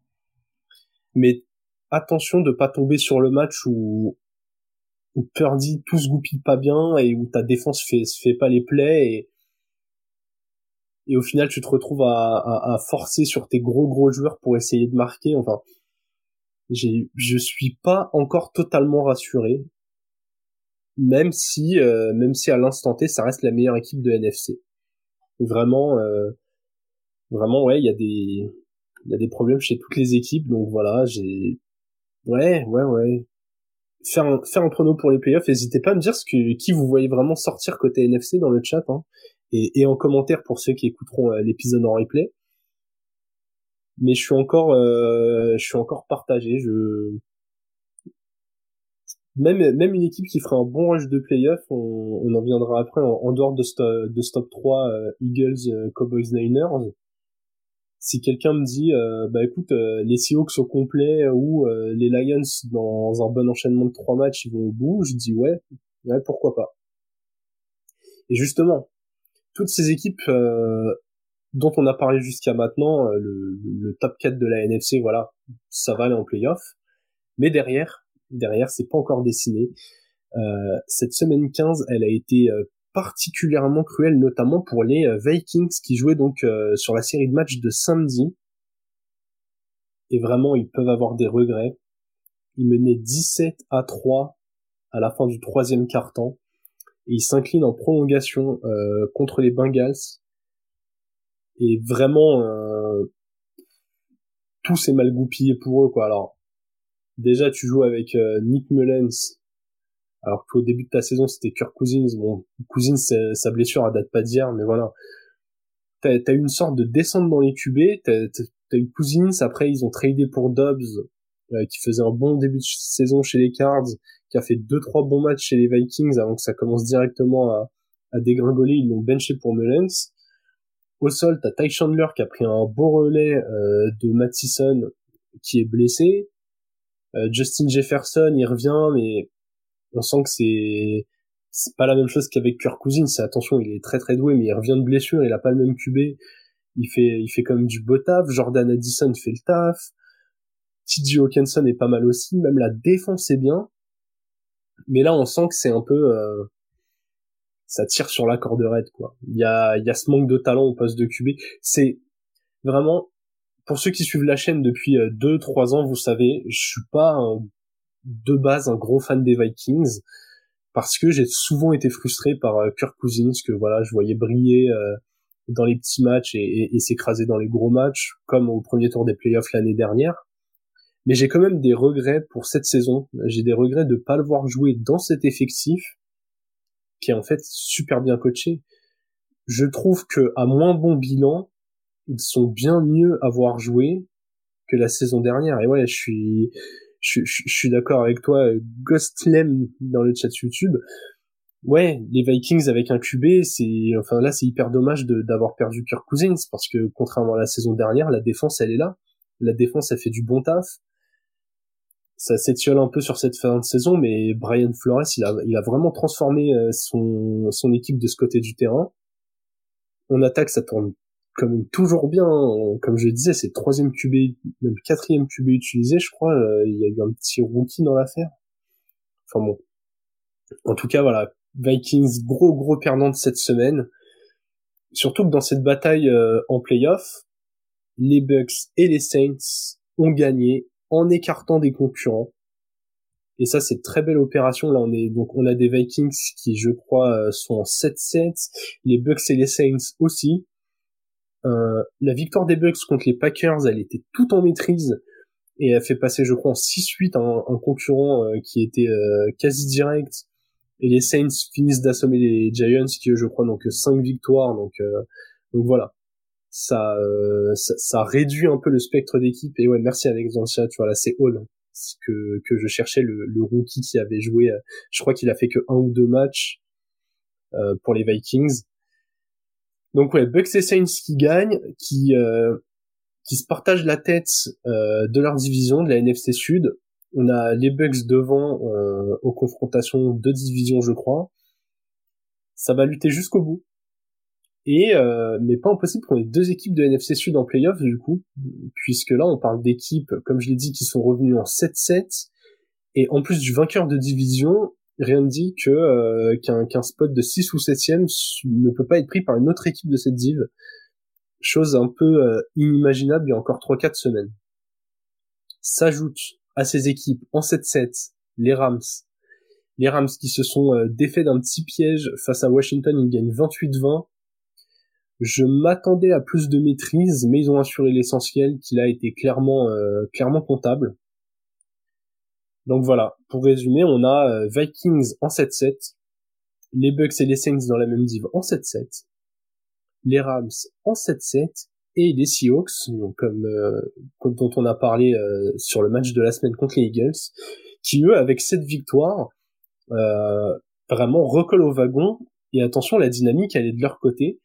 Mais attention de pas tomber sur le match où où Purdy tout se goupille pas bien et où ta défense fait, se fait pas les plays et, et au final tu te retrouves à, à, forcer sur tes gros gros joueurs pour essayer de marquer. Enfin, j'ai, je suis pas encore totalement rassuré, même si, euh, même si à l'instant T, ça reste la meilleure équipe de NFC. Vraiment, euh, vraiment, ouais, il y a des, il y a des problèmes chez toutes les équipes, donc voilà, j'ai, ouais, ouais, ouais. Faire un, faire un prono pour les playoffs, n'hésitez pas à me dire ce que, qui vous voyez vraiment sortir côté NFC dans le chat, hein, et, et en commentaire pour ceux qui écouteront euh, l'épisode en replay. Mais je suis encore euh, je suis encore partagé. Je même même une équipe qui ferait un bon rush de playoff on, on en viendra après en, dehors de, de stop 3 euh, Eagles euh, Cowboys Niners si quelqu'un me dit bah écoute les Seahawks au complet ou les Lions dans un bon enchaînement de trois matchs ils vont au bout je dis ouais ouais pourquoi pas et justement toutes ces équipes dont on a parlé jusqu'à maintenant, euh, le, le, top 4 de la NFC, voilà, ça va aller en playoff. Mais derrière, derrière, c'est pas encore dessiné. Euh, cette semaine 15, elle a été euh, particulièrement cruelle, notamment pour les Vikings qui jouaient donc sur la série de matchs de samedi. Et vraiment, ils peuvent avoir des regrets. Ils menaient 17 à 3 à la fin du troisième quart-temps. Et ils s'inclinent en prolongation contre les Bengals et vraiment euh, tout s'est mal goupillé pour eux quoi alors déjà tu joues avec euh, Nick Mullens alors qu'au début de ta saison c'était Kirk Cousins. Bon Cousins sa blessure à date pas d'hier mais voilà. T'as as eu une sorte de descente dans les QB t'as as eu Cousins. Après ils ont tradé pour Dobbs euh, qui faisait un bon début de saison chez les Cards qui a fait deux trois bons matchs chez les Vikings avant que ça commence directement à, à dégringoler. Ils l'ont benché pour Mullens. Au sol, t'as Ty Chandler qui a pris un beau relais euh, de Mattison qui est blessé. Euh, Justin Jefferson, il revient, mais on sent que c'est c'est pas la même chose qu'avec Kirk Cousins. Attention, il est très très doué, mais il revient de blessure, il a pas le même QB. Il fait il fait comme du beau taf. Jordan Addison fait le taf. TJ Hawkinson est pas mal aussi. Même la défense est bien. Mais là, on sent que c'est un peu euh, ça tire sur la corde raide quoi. Il y a il y a ce manque de talent au poste de QB. C'est vraiment pour ceux qui suivent la chaîne depuis 2 euh, 3 ans, vous savez, je suis pas de base un gros fan des Vikings parce que j'ai souvent été frustré par euh, Kirk Cousins que voilà, je voyais briller euh, dans les petits matchs et, et s'écraser dans les gros matchs comme au premier tour des playoffs l'année dernière. Mais j'ai quand même des regrets pour cette saison. J'ai des regrets de pas le voir jouer dans cet effectif qui est en fait super bien coaché. Je trouve que à moins bon bilan, ils sont bien mieux à voir jouer que la saison dernière. Et ouais, je suis, je, suis d'accord avec toi, Ghostlem dans le chat YouTube. Ouais, les Vikings avec un QB, c'est, enfin là, c'est hyper dommage d'avoir perdu Kirk Cousins parce que contrairement à la saison dernière, la défense, elle est là. La défense, elle fait du bon taf ça s'étiole un peu sur cette fin de saison, mais Brian Flores, il a, il a vraiment transformé euh, son, son équipe de ce côté du terrain. On attaque, ça tourne comme toujours bien. Comme je disais, c'est troisième QB, même quatrième QB utilisé, je crois. Euh, il y a eu un petit rookie dans l'affaire. Enfin bon. En tout cas, voilà. Vikings, gros gros perdant de cette semaine. Surtout que dans cette bataille euh, en playoff, les Bucks et les Saints ont gagné en écartant des concurrents. Et ça, c'est très belle opération. Là, on est donc on a des Vikings qui, je crois, euh, sont en 7-7, les Bucks et les Saints aussi. Euh, la victoire des Bucks contre les Packers, elle était tout en maîtrise et elle fait passer, je crois, en 6-8 un, concurrent euh, qui était quasi direct. Et les Saints finissent d'assommer les Giants qui, je crois, n'ont que 5 victoires. Donc, donc voilà ça, ça, réduit un peu le spectre d'équipe. Et ouais, merci Alexandria, tu vois là c'est Hall que que je cherchais le, le rookie qui avait joué. Euh, je crois qu'il a fait que un ou deux matchs euh, pour les Vikings. Donc ouais, Bucks et Saints qui gagnent, qui euh, qui se partagent la tête euh, de leur division de la NFC Sud. On a les Bucks devant euh, aux confrontations de division, je crois. Ça va lutter jusqu'au bout. Et euh, mais pas impossible qu'on ait deux équipes de NFC Sud en playoff du coup, puisque là on parle d'équipes, comme je l'ai dit, qui sont revenues en 7-7, et en plus du vainqueur de division, rien ne dit que euh, qu'un spot de 6 ou 7ème ne peut pas être pris par une autre équipe de cette div. Chose un peu euh, inimaginable il y a encore 3-4 semaines. S'ajoute à ses équipes en 7-7, les Rams. Les Rams qui se sont euh, défaits d'un petit piège face à Washington, ils gagnent 28-20. Je m'attendais à plus de maîtrise, mais ils ont assuré l'essentiel, qu'il a été clairement, euh, clairement comptable. Donc voilà, pour résumer, on a euh, Vikings en 7-7, les Bucks et les Saints dans la même div en 7-7, les Rams en 7-7 et les Seahawks, comme, euh, dont on a parlé euh, sur le match de la semaine contre les Eagles, qui eux, avec cette victoire, vraiment recollent au wagon. Et attention, la dynamique, elle est de leur côté.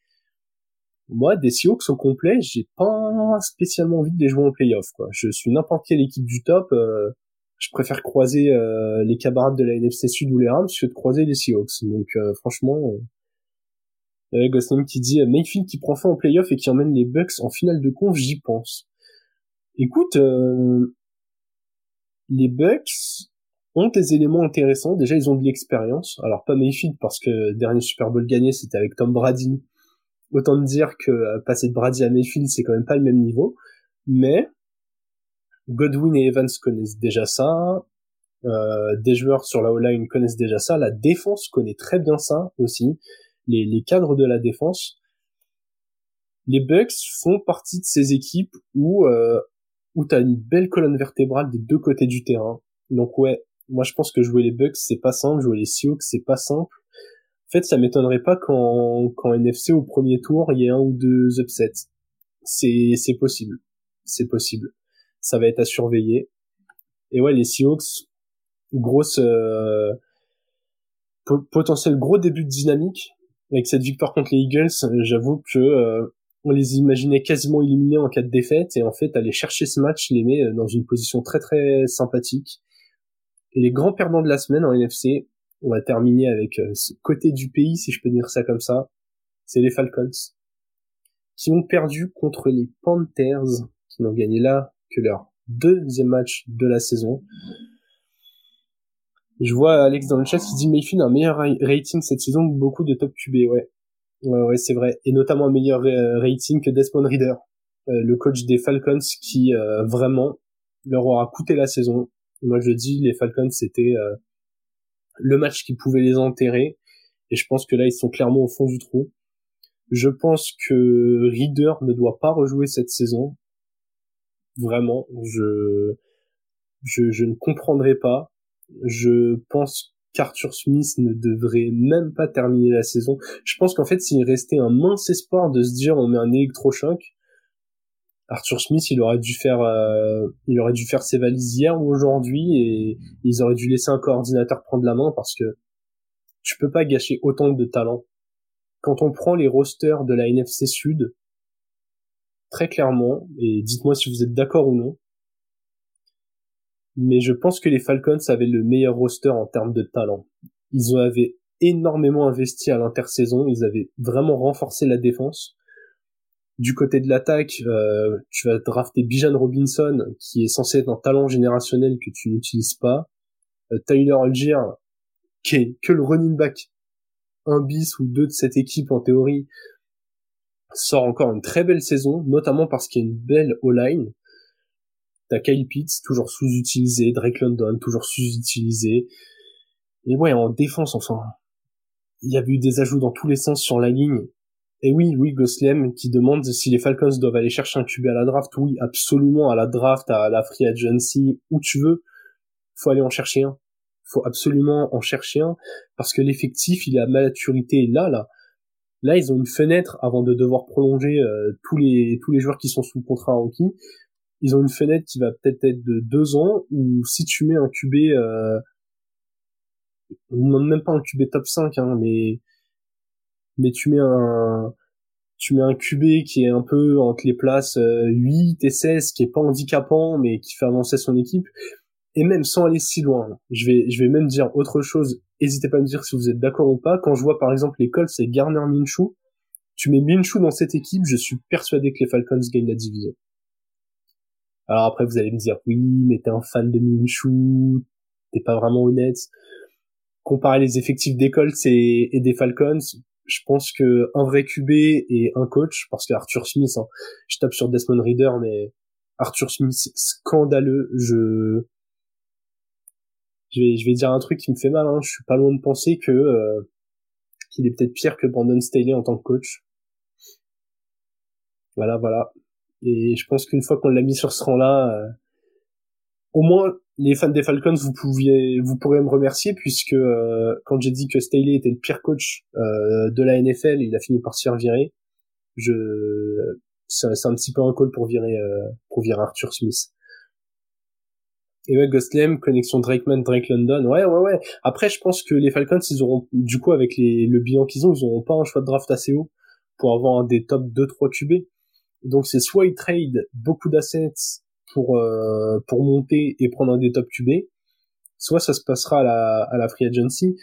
Moi, des Seahawks au complet, j'ai pas spécialement envie de les jouer en playoff. Quoi. Je suis n'importe quelle équipe du top je préfère croiser euh, les camarades de la NFC Sud ou les Rams que de croiser les Seahawks. Donc euh, franchement, euh, qui dit Mayfield qui prend fin en playoff et qui emmène les Bucks en finale de conf, j'y pense. Écoute, les Bucks ont des éléments intéressants. Déjà, ils ont de l'expérience. Alors pas Mayfield parce que dernier Super Bowl gagné c'était avec Tom Brady. Autant dire que passer de Brady à Mayfield c'est quand même pas le même niveau. Mais Godwin et Evans connaissent déjà ça. Euh, des joueurs sur la O-line connaissent déjà ça. La défense connaît très bien ça aussi. Les, cadres de la défense. Les Bucks font partie de ces équipes où euh, où t'as une belle colonne vertébrale des deux côtés du terrain. Donc ouais, moi je pense que jouer les Bucks c'est pas simple, jouer les Seahawks c'est pas simple. En fait, ça m'étonnerait pas qu'en qu'en NFC au premier tour il y ait un ou deux upsets. C'est c'est possible, c'est possible ça va être à surveiller. Et ouais, les Seahawks, grosse euh, potentiel gros début de dynamique avec cette victoire contre les Eagles. J'avoue que euh, on les imaginait quasiment éliminés en cas de défaite et en fait aller chercher ce match les met dans une position très très sympathique. Et les grands perdants de la semaine en NFC, on va terminer avec euh, ce côté du pays si je peux dire ça comme ça, c'est les Falcons qui ont perdu contre les Panthers qui n'ont gagné là leur deuxième match de la saison. Je vois Alex dans le chat qui dit Mayfield a un meilleur rating cette saison que beaucoup de top QB, ouais. Ouais, ouais c'est vrai. Et notamment un meilleur euh, rating que Desmond Reader, euh, le coach des Falcons qui euh, vraiment leur aura coûté la saison. Moi je dis, les Falcons c'était le match qui pouvait les enterrer. Et je pense que là ils sont clairement au fond du trou. Je pense que Reader ne doit pas rejouer cette saison. Vraiment, je, je, je ne comprendrai pas. Je pense qu'Arthur Smith ne devrait même pas terminer la saison. Je pense qu'en fait, s'il restait un mince espoir de se dire on met un électrochoc, Arthur Smith, il aurait dû faire, euh, il aurait dû faire ses valises hier ou aujourd'hui et ils auraient dû laisser un coordinateur prendre la main parce que tu peux pas gâcher autant de talent. Quand on prend les rosters de la NFC Sud, très clairement, et dites-moi si vous êtes d'accord ou non. Mais je pense que les Falcons avaient le meilleur roster en termes de talent. Ils avaient énormément investi à l'intersaison, ils avaient vraiment renforcé la défense. Du côté de l'attaque, euh, tu vas drafter Bijan Robinson, qui est censé être un talent générationnel que tu n'utilises pas. Euh, Tyler Algier, qui est que le running back un bis ou deux de cette équipe en théorie, sort encore une très belle saison, notamment parce qu'il y a une belle O-line. T'as Kyle Pitts, toujours sous-utilisé, Drake London, toujours sous-utilisé. Et ouais, en défense, enfin, il y a eu des ajouts dans tous les sens sur la ligne. Et oui, oui, Goslem qui demande si les Falcons doivent aller chercher un QB à la draft. Oui, absolument, à la draft, à la free agency, où tu veux. Faut aller en chercher un. Faut absolument en chercher un. Parce que l'effectif, il est à maturité là, là. Là, ils ont une fenêtre avant de devoir prolonger euh, tous les tous les joueurs qui sont sous contrat en hockey. Ils ont une fenêtre qui va peut-être être de deux ans ou si tu mets un QB, euh, même pas un QB top 5, hein, mais mais tu mets un tu mets un QB qui est un peu entre les places 8 euh, et 16, qui est pas handicapant mais qui fait avancer son équipe et même sans aller si loin, je vais, je vais même dire autre chose. N'hésitez pas à me dire si vous êtes d'accord ou pas. Quand je vois par exemple les Colts et Garner Minshew, tu mets Minshew dans cette équipe, je suis persuadé que les Falcons gagnent la division. Alors après vous allez me dire oui, mais t'es un fan de Minshew, t'es pas vraiment honnête. Comparer les effectifs des Colts et, des Falcons, je pense que un vrai QB et un coach, parce que Arthur Smith, hein, je tape sur Desmond Reader, mais Arthur Smith scandaleux. Je je vais, je vais dire un truc qui me fait mal. Hein. Je suis pas loin de penser que euh, qu'il est peut-être pire que Brandon Staley en tant que coach. Voilà, voilà. Et je pense qu'une fois qu'on l'a mis sur ce rang-là, euh, au moins les fans des Falcons, vous pouviez, vous pourrez me remercier puisque euh, quand j'ai dit que Staley était le pire coach de la NFL, il a fini par se faire virer. Je, c'est un petit peu un call pour virer, pour virer Arthur Smith. Et ouais, Ghostlem, connexion Drakeman, Drake London. Ouais, ouais, ouais. Après, je pense que les Falcons, ils auront, du coup, avec les, le bilan qu'ils ont, ils auront pas un choix de draft assez haut pour avoir un des top 2-3 QB. Donc c'est soit ils trade beaucoup d'assets pour, euh, pour monter et prendre un des top QB, soit ça se passera à la, à la free agency.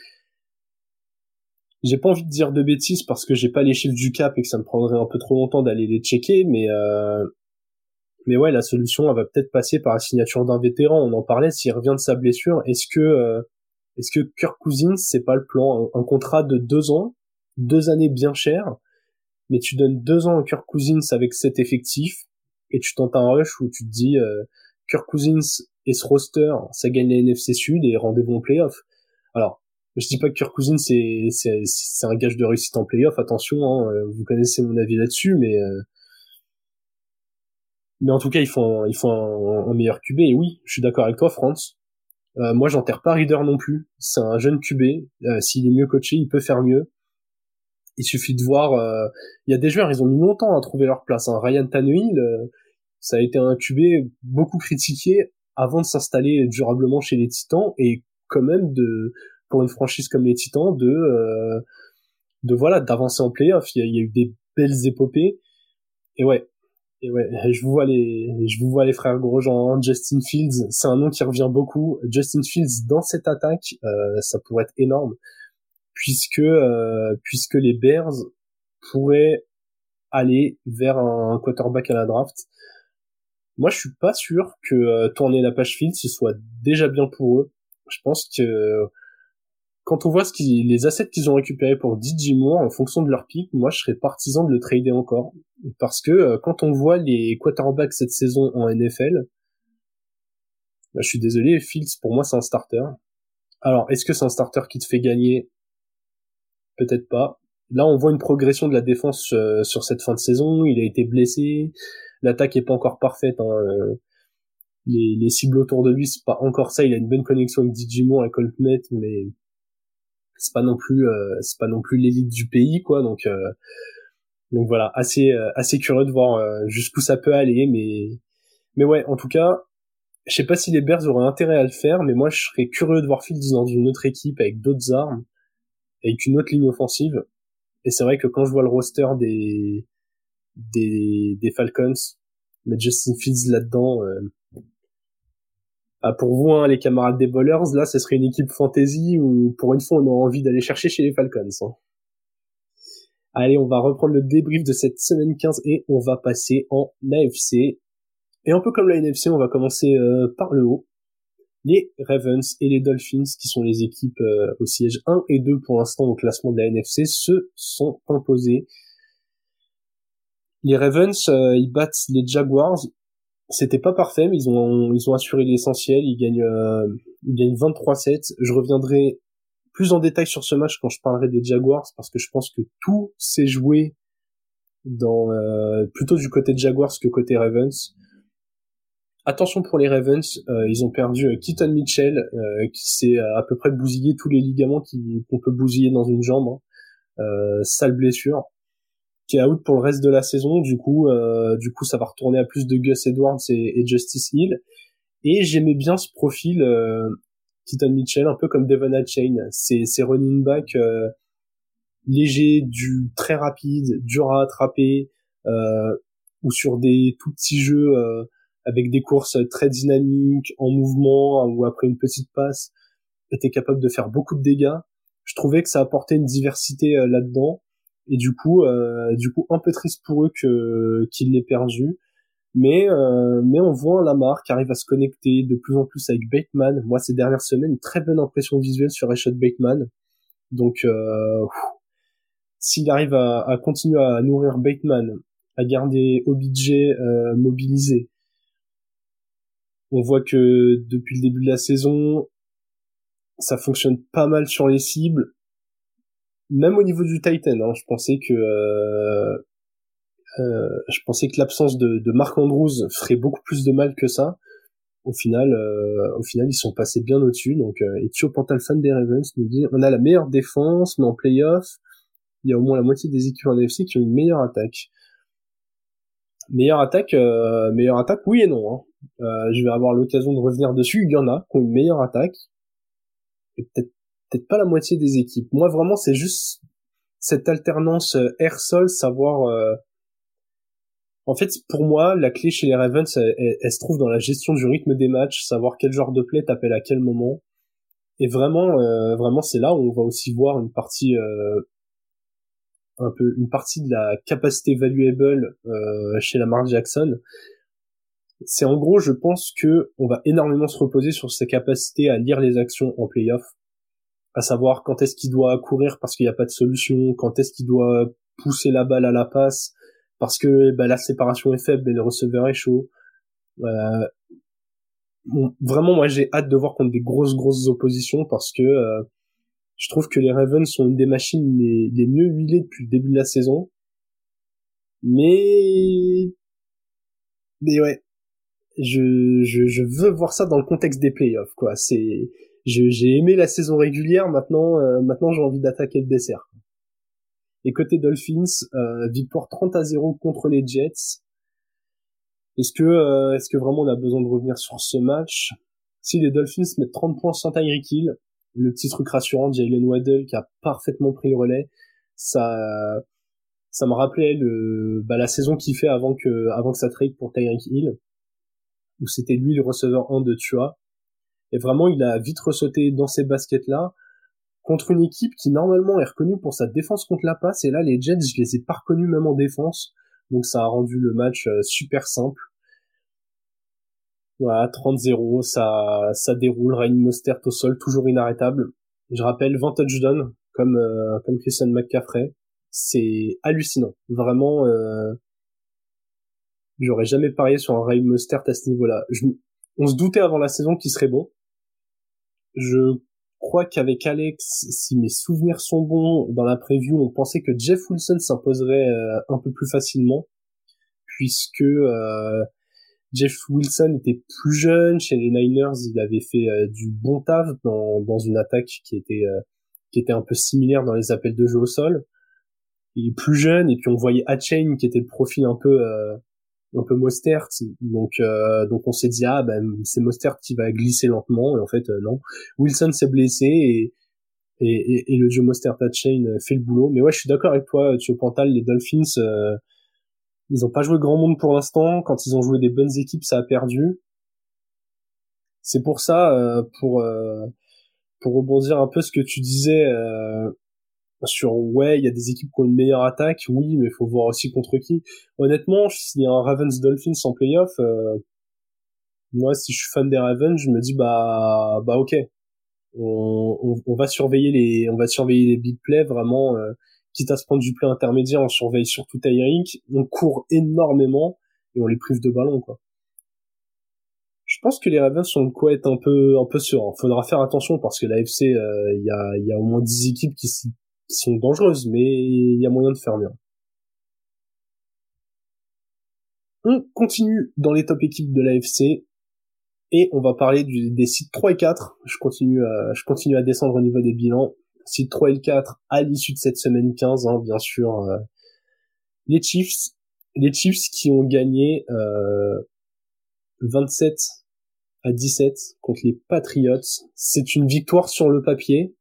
J'ai pas envie de dire de bêtises parce que j'ai pas les chiffres du cap et que ça me prendrait un peu trop longtemps d'aller les checker, mais euh, mais ouais, la solution, elle va peut-être passer par la signature d'un vétéran. On en parlait, s'il revient de sa blessure, est-ce que euh, est-ce que Kirk Cousins, c'est pas le plan? Un, contrat de deux ans, deux années bien chères, mais tu donnes deux ans à Kirk Cousins avec cet effectif, et tu tentes un rush où tu te dis euh, Kirk Cousins et ce roster, ça gagne la NFC Sud et rendez-vous en playoff. Alors, je dis pas que Kirk Cousins c'est c'est un gage de réussite en playoff, attention, hein, euh, vous connaissez mon avis là-dessus, mais euh, mais en tout cas, il faut un, il faut un, meilleur QB. Et oui, je suis d'accord avec toi, France. Euh, moi, j'enterre pas Reader non plus. C'est un jeune QB. Euh, S'il est mieux coaché, il peut faire mieux. Il suffit de voir. Euh, il y a des joueurs, ils ont mis longtemps à trouver leur place. Hein. Ryan Tannehill, euh, ça a été un QB beaucoup critiqué avant de s'installer durablement chez les Titans et quand même de pour une franchise comme les Titans de euh, de voilà d'avancer en playoff. Il y, a, eu des belles épopées. Et ouais, et ouais, je vous vois les, je vous vois les frères Grosjean, Justin Fields, c'est un nom qui revient beaucoup. Justin Fields dans cette attaque, euh, ça pourrait être énorme, puisque euh, puisque les Bears pourraient aller vers un quarterback à la draft. Moi, je suis pas sûr que euh, tourner la page Fields ce soit déjà bien pour eux. Je pense que quand on voit ce qui, les assets qu'ils ont récupérés pour Moore en fonction de leur pic, moi je serais partisan de le trader encore. Parce que euh, quand on voit les quarterbacks cette saison en NFL, bah, je suis désolé, Fields pour moi c'est un starter. Alors est-ce que c'est un starter qui te fait gagner? Peut-être pas. Là on voit une progression de la défense euh, sur cette fin de saison, il a été blessé, l'attaque est pas encore parfaite. Hein, euh, les, les, cibles autour de lui c'est pas encore ça, il a une bonne connexion avec DJ Moore et Colt mais c'est pas non plus euh, c'est pas non plus l'élite du pays quoi donc euh, donc voilà assez euh, assez curieux de voir jusqu'où ça peut aller mais mais ouais en tout cas je sais pas si les Bears auraient intérêt à le faire mais moi je serais curieux de voir Fields dans une autre équipe avec d'autres armes avec une autre ligne offensive. Et c'est vrai que quand je vois le roster des des, des Falcons mettre Justin Fields là-dedans ah, pour vous, hein, les camarades des bowlers, là, ce serait une équipe fantasy où, pour une fois, on a envie d'aller chercher chez les Falcons. Hein. Allez, on va reprendre le débrief de cette semaine 15 et on va passer en AFC. Et un peu comme la NFC, on va commencer euh, par le haut. Les Ravens et les Dolphins, qui sont les équipes euh, au siège 1 et 2 pour l'instant au classement de la NFC, se sont imposés. Les Ravens, euh, ils battent les Jaguars c'était pas parfait, mais ils ont ils ont assuré l'essentiel. Ils gagnent euh, ils gagnent 23-7. Je reviendrai plus en détail sur ce match quand je parlerai des Jaguars parce que je pense que tout s'est joué dans euh, plutôt du côté Jaguars que côté Ravens. Attention pour les Ravens, euh, ils ont perdu euh, Keaton Mitchell qui s'est à peu près bousillé tous les ligaments qu'on peut bousiller dans une jambe. Hein. sale blessure qui est out pour le reste de la saison. Du coup, euh, du coup, ça va retourner à plus de Gus Edwards et, Justice Hill. Et j'aimais bien ce profil euh, Keaton Mitchell, un peu comme Devon Chain. C'est c'est running back euh, léger, du très rapide, dur à attraper, euh, ou sur des tout petits jeux euh, avec des courses très dynamiques, en mouvement ou après une petite passe, était capable de faire beaucoup de dégâts. Je trouvais que ça apportait une diversité là-dedans et du coup euh, du coup un peu triste pour eux que qu'il l'ait perdu. Mais euh, mais on voit Lamar qui arrive à se connecter de plus en plus avec Bateman. Moi ces dernières semaines très bonne impression visuelle sur Rashad Bateman. Donc euh, s'il arrive à, à, continuer à nourrir Bateman à garder OBJ euh, mobilisé on voit que depuis le début de la saison ça fonctionne pas mal sur les cibles. Même au niveau du Titan, hein, je pensais que euh, euh, je pensais que l'absence de, de Mark Andrews ferait beaucoup plus de mal que ça. Au final, euh, au final, ils sont passés bien au-dessus. Donc, euh, Etio Pantalfan des Ravens nous dit on a la meilleure défense, mais en playoff, il y a au moins la moitié des équipes en NFC qui ont une meilleure attaque. Meilleure attaque, euh, meilleure attaque, oui et non. Hein. Euh, je vais avoir l'occasion de revenir dessus. Il y en a qui ont une meilleure attaque, et peut-être peut-être pas la moitié des équipes. Moi, vraiment, c'est juste cette alternance euh, air-sol, savoir. Euh, en fait, pour moi, la clé chez les Ravens, elle, se trouve dans la gestion du rythme des matchs, savoir quel genre de play t'appelles à quel moment. Et vraiment, vraiment, c'est là où on va aussi voir une partie un peu une partie de la capacité valuable euh, chez Lamar Jackson. C'est en gros, je pense que on va énormément se reposer sur sa capacité à lire les actions en playoff, à savoir quand est-ce qu'il doit courir parce qu'il n'y a pas de solution, quand est-ce qu'il doit pousser la balle à la passe parce que bah, la séparation est faible et le receveur est chaud. Euh, vraiment, moi, j'ai hâte de voir contre des grosses grosses oppositions parce que euh, je trouve que les Ravens sont une des machines les, mieux huilées depuis le début de la saison. Mais... Mais ouais. Je, je, je veux voir ça dans le contexte des playoffs, quoi. C'est... J'ai aimé la saison régulière, maintenant, euh, maintenant j'ai envie d'attaquer le dessert. Et côté Dolphins, euh, victoire 30 à 0 contre les Jets. Est-ce que, euh, est-ce que vraiment on a besoin de revenir sur ce match? Si les Dolphins mettent 30 points sans Tyreek Hill, le petit truc rassurant Jalen Waddell qui a parfaitement pris le relais, ça ça me rappelait le bah, la saison qu'il fait avant que avant que ça trade pour Tyreek Hill où c'était lui le receveur 1 de Tua et vraiment il a vite ressauté dans ces baskets là contre une équipe qui normalement est reconnue pour sa défense contre la passe et là les Jets je les ai pas reconnus même en défense donc ça a rendu le match euh, super simple voilà, 30-0, ça, ça déroule. Ryan Mostert au sol, toujours inarrêtable. Je rappelle 20 touchdowns, comme, euh, comme Christian McCaffrey. C'est hallucinant. Vraiment, euh, j'aurais jamais parié sur un Ryan Mostert à ce niveau-là. on se doutait avant la saison qu'il serait bon. Je crois qu'avec Alex, si mes souvenirs sont bons, dans la preview, on pensait que Jeff Wilson s'imposerait euh, un peu plus facilement, puisque euh, Jeff Wilson était plus jeune chez les Niners, il avait fait euh, du bon taf dans, dans une attaque qui était qui était un peu similaire dans les appels de jeu au sol. Il est plus jeune et puis on voyait Hatchain qui était le profil un peu un peu Mostert, donc donc on s'est dit ah ben c'est Mostert qui va glisser lentement et en fait non. Wilson s'est blessé et et, le jeu Mostert Hatchain fait le boulot. Mais ouais, je suis d'accord avec toi, Thio Pantal, les Dolphins ils ont pas joué grand monde pour l'instant. Quand ils ont joué des bonnes équipes, ça a perdu. C'est pour ça, euh, pour euh, pour rebondir un peu ce que tu disais euh, sur ouais, il y a des équipes qui ont une meilleure attaque, oui, mais il faut voir aussi contre qui. Honnêtement, s'il y a un Ravens Dolphins en playoff, moi, si je suis fan des Ravens, je me dis bah bah ok, on, on, on va surveiller les on va surveiller les big plays vraiment quitte à se prendre du play intermédiaire, on surveille surtout Tyreek, on court énormément et on les prive de ballon, quoi. Je pense que les Ravens sont de quoi être un peu un peu sereins. Faudra faire attention parce que l'AFC, euh, il y, a, y a au moins 10 équipes qui, sont dangereuses, mais il y a moyen de faire mieux. On continue dans les top équipes de l'AFC et on va parler des sites 3 et 4. Je continue à, je continue à descendre au niveau des bilans si 3 et le 4 à l'issue de cette semaine 15, hein, bien sûr. Euh, les Chiefs, les Chiefs qui ont gagné euh, 27 à 17 contre les Patriots. C'est une victoire sur le papier.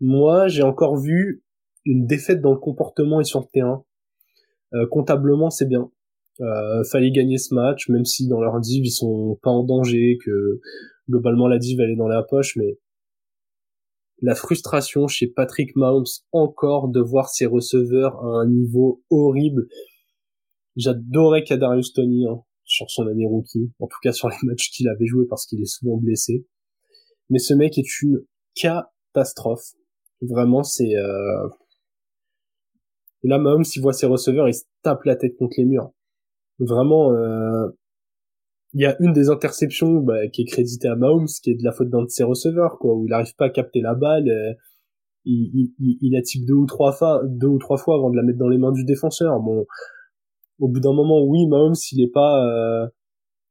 Moi, j'ai encore vu une défaite dans le comportement et sur le terrain. Euh, comptablement, c'est bien. Euh, fallait gagner ce match, même si dans leur div ils sont pas en danger, que globalement la div elle est dans la poche, mais la frustration chez Patrick Mahomes encore de voir ses receveurs à un niveau horrible. J'adorais Kadarius Tony hein, sur son année rookie, en tout cas sur les matchs qu'il avait joué parce qu'il est souvent blessé. Mais ce mec est une catastrophe. Vraiment, c'est... Euh... Là, Mahomes, il voit ses receveurs, il se tape la tête contre les murs. Vraiment, euh... il y a une des interceptions bah, qui est créditée à Mahomes, qui est de la faute d'un de ses receveurs, quoi, où il n'arrive pas à capter la balle. Euh, il, il, il, la type deux ou trois fois, deux ou trois fois avant de la mettre dans les mains du défenseur. Bon, au bout d'un moment, oui, Mahomes, il est pas, euh,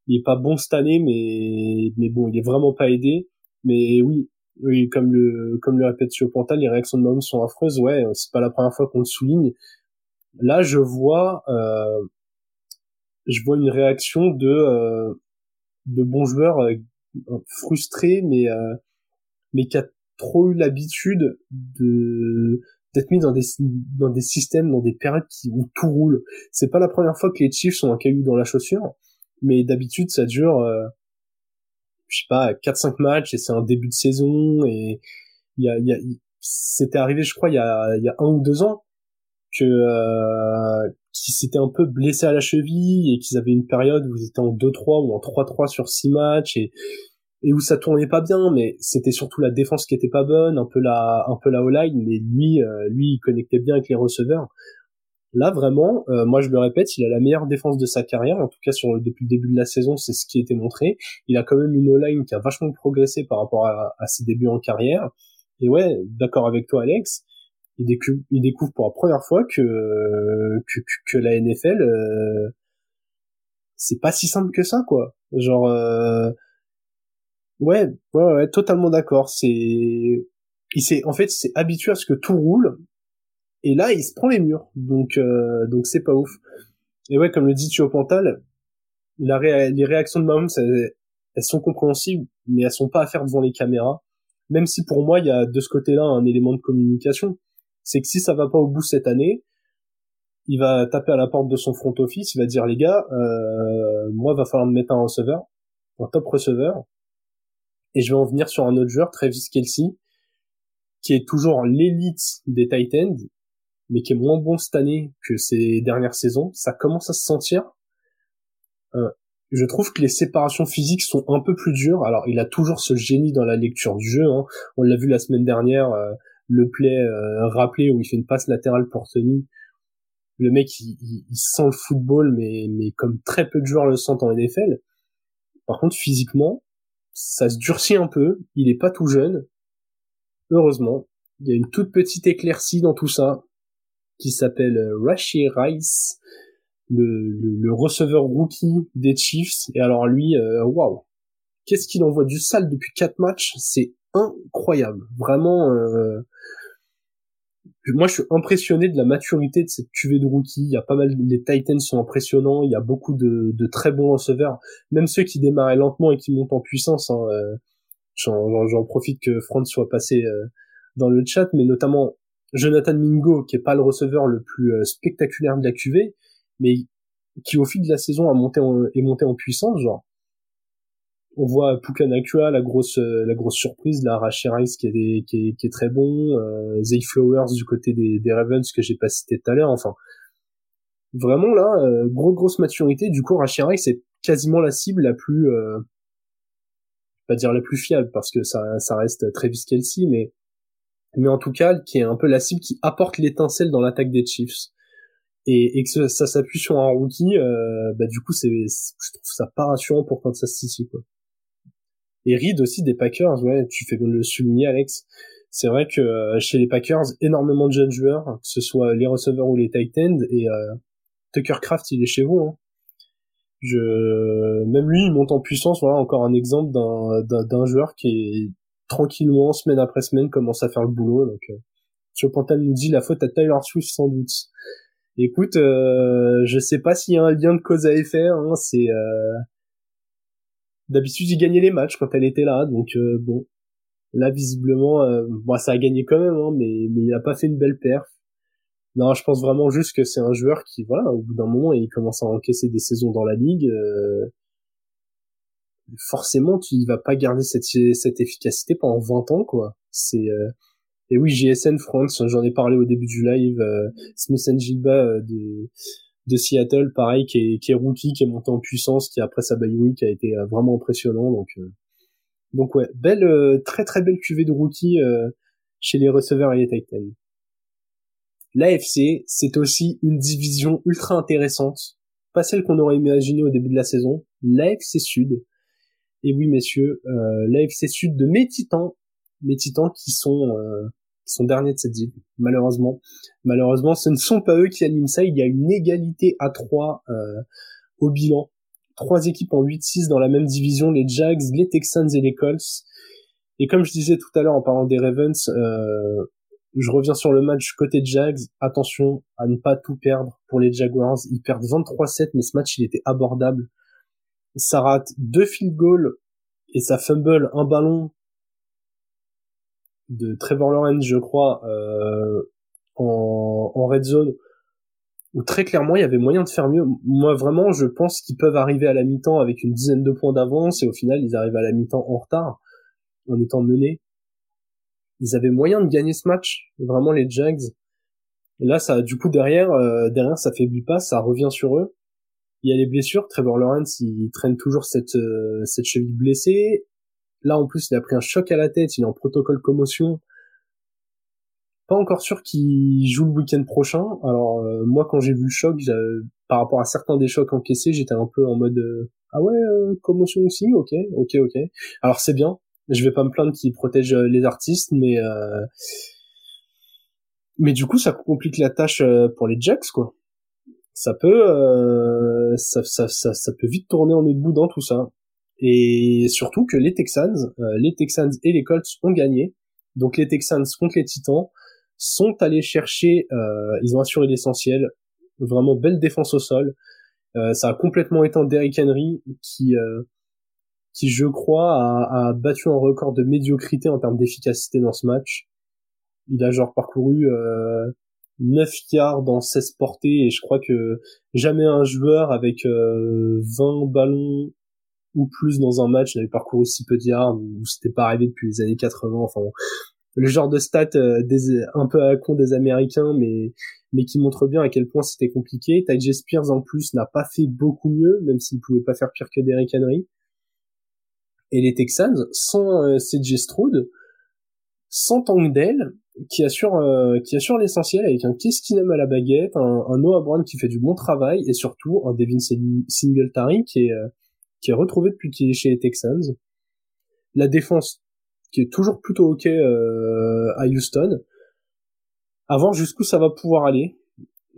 il est pas bon cette année, mais mais bon, il est vraiment pas aidé. Mais oui, oui, comme le comme le répète Pantal, les réactions de Mahomes sont affreuses. Ouais, c'est pas la première fois qu'on le souligne. Là, je vois, euh, je vois une réaction de euh, de bons joueurs euh, frustrés, mais euh, mais qui a trop eu l'habitude de d'être mis dans des dans des systèmes, dans des périodes où tout roule. C'est pas la première fois que les Chiefs sont un caillou dans la chaussure, mais d'habitude ça dure, euh, je sais pas, 4-5 matchs et c'est un début de saison et il y a, c'était arrivé, je crois, il y a, un ou deux ans que euh, qui s'étaient un peu blessés à la cheville et qu'ils avaient une période où ils étaient en 2-3 ou en 3-3 sur 6 matchs et et où ça tournait pas bien mais c'était surtout la défense qui était pas bonne un peu la un peu la O-line mais lui euh, lui il connectait bien avec les receveurs là vraiment euh, moi je le répète il a la meilleure défense de sa carrière. En tout cas sur depuis le début de la saison c'est ce qui a été montré. Il a quand même une O-line qui a vachement progressé par rapport à, ses débuts en carrière. Et ouais d'accord avec toi Alex. Il découvre, pour la première fois que que, que la NFL euh, c'est pas si simple que ça quoi. Genre euh, ouais, ouais ouais totalement d'accord. C'est il s'est en fait c'est habitué à ce que tout roule et là il se prend les murs. Donc euh, donc c'est pas ouf. Et ouais comme le dit Thio Pantal les réactions de Mahomes elles, elles sont compréhensibles mais elles sont pas à faire devant les caméras. Même si pour moi il y a de ce côté-là un élément de communication c'est que si ça va pas au bout cette année, il va taper à la porte de son front office, il va dire les gars, euh, moi va falloir me mettre un receveur, un top receveur, et je vais en venir sur un autre joueur, Travis Kelsey, qui est toujours l'élite des Titans, mais qui est moins bon cette année que ces dernières saisons. Ça commence à se sentir. Euh, je trouve que les séparations physiques sont un peu plus dures. Alors, il a toujours ce génie dans la lecture du jeu. Hein. On l'a vu la semaine dernière. Euh, le play euh, rappelé où il fait une passe latérale pour Tony. Le mec, il, il, sent le football, mais, mais comme très peu de joueurs le sentent en NFL. Par contre, physiquement, ça se durcit un peu. Il est pas tout jeune. Heureusement. Il y a une toute petite éclaircie dans tout ça qui s'appelle euh, Rashi Rice, le, le, receveur rookie des Chiefs. Et alors lui, euh, waouh, qu'est-ce qu'il envoie du sale depuis quatre matchs? C'est incroyable. Vraiment, euh, moi, je suis impressionné de la maturité de cette cuvée de rookie. Il y a pas mal, les Titans sont impressionnants. Il y a beaucoup de, de très bons receveurs, même ceux qui démarraient lentement et qui montent en puissance. Hein, euh, J'en profite que Franz soit passé euh, dans le chat, mais notamment Jonathan Mingo, qui est pas le receveur le plus euh, spectaculaire de la cuvée, mais qui au fil de la saison a monté est monté en puissance. Genre, on voit Pukanakua, la grosse euh, la grosse surprise, la Rice qui est, qui, est, qui est très bon, euh, Zay Flowers du côté des, des Ravens que j'ai pas cité tout à l'heure, enfin vraiment là euh, grosse maturité, du coup Rice c'est quasiment la cible la plus euh, pas dire la plus fiable parce que ça ça reste Travis Kelsey mais mais en tout cas qui est un peu la cible qui apporte l'étincelle dans l'attaque des Chiefs et, et que ça, s'appuie sur un rookie, euh, bah du coup c'est, je trouve ça pas rassurant pour Kansas City quoi. Et Reed aussi des Packers, ouais, tu fais bien le souligner, Alex. C'est vrai que euh, chez les Packers, énormément de jeunes joueurs, que ce soit les receveurs ou les tight ends, et euh, Tucker Craft, il est chez vous. Hein. Je, même lui, il monte en puissance. Voilà encore un exemple d'un d'un joueur qui est tranquillement, semaine après semaine, commence à faire le boulot. Donc, euh, Pantal nous dit la faute à Tyler Swift sans doute. Écoute, euh, je sais pas s'il y a un lien de cause à effet. Hein, c'est euh, D'habitude, il gagnait les matchs quand elle était là, donc euh, bon. Là, visiblement, euh, bon, ça a gagné quand même, hein, mais, mais il a pas fait une belle perf. Non, je pense vraiment juste que c'est un joueur qui, voilà, au bout d'un moment, il commence à encaisser des saisons dans la ligue. Euh, forcément, tu il va pas garder cette, cette efficacité pendant 20 ans, quoi. C'est et oui, JSN France, j'en ai parlé au début du live. Smith Jigba de de Seattle, pareil, qui est, qui est rookie, qui est monté en puissance, qui après sa bye week a été euh, vraiment impressionnant. Donc, euh, donc ouais, belle, euh, très très belle cuvée de rookie chez les receveurs et les Titans. L'AFC, c'est aussi une division ultra intéressante pas celle qu'on aurait imaginée au début de la saison. L'AFC Sud. Et oui, messieurs, euh, l'AFC Sud de mes titans, mes titans qui sont euh, sont derniers de cette div, malheureusement. Malheureusement, ce ne sont pas eux qui animent ça. Il y a une égalité à 3 euh, au bilan. Trois équipes en 8-6 dans la même division, les Jags, les Texans et les Colts. Et comme je disais tout à l'heure en parlant des Ravens, je reviens sur le match côté Jags. Attention à ne pas tout perdre pour les Jaguars. Ils perdent 23-7, mais ce match, il était abordable. Ça rate deux field goals et ça fumble un ballon de Trevor Lawrence, je crois, euh, en, red zone, où très clairement il y avait moyen de faire mieux. Moi vraiment, je pense qu'ils peuvent arriver à la mi-temps avec une dizaine de points d'avance et au final ils arrivent à la mi-temps en retard, en étant menés. Ils avaient moyen de gagner ce match, vraiment les Jags. Et là, ça, du coup derrière, euh, derrière ça faiblit pas, ça revient sur eux. Il y a les blessures. Trevor Lawrence, il traîne toujours cette euh, cette cheville blessée. Là, en plus, il a pris un choc à la tête, il est en protocole commotion. Pas encore sûr qu'il joue le week-end prochain. Alors, euh, moi, quand j'ai vu le choc, par rapport à certains des chocs encaissés, j'étais un peu en mode euh, ah ouais, euh, commotion aussi, ok, ok, ok. Alors c'est bien. Je vais pas me plaindre qu'il protège les artistes, mais mais du coup, ça complique la tâche pour les Jacks, quoi. Ça peut, ça, ça, ça, ça, peut vite tourner en autre bout dans tout ça. Et surtout que les Texans, euh, les Texans et les Colts ont gagné. Donc les Texans contre les Titans sont allés chercher, euh, ils ont assuré l'essentiel. Vraiment belle défense au sol. Euh, ça a complètement éteint Derrick Henry qui, qui je crois a, a, battu un record de médiocrité en termes d'efficacité dans ce match. Il a genre parcouru 9 yards dans 16 portées et je crois que jamais un joueur avec 20 ballons ou plus dans un match n'avait parcouru si peu de yards ou c'était pas arrivé depuis les années 80 enfin le genre de stats euh, un peu à con des américains mais mais qui montre bien à quel point c'était compliqué. Ty Spears en plus n'a pas fait beaucoup mieux même s'il pouvait pas faire pire que Derrick Henry. Et les Texans sans euh, CJ sans Tank Dell qui assure euh, qui assure l'essentiel avec un Case à la baguette un, un Noah Brown qui fait du bon travail et surtout un Devin Singletary qui est euh, qui est retrouvé depuis qu'il est chez les Texans. La défense qui est toujours plutôt ok euh, à Houston. Voir jusqu'où ça va pouvoir aller.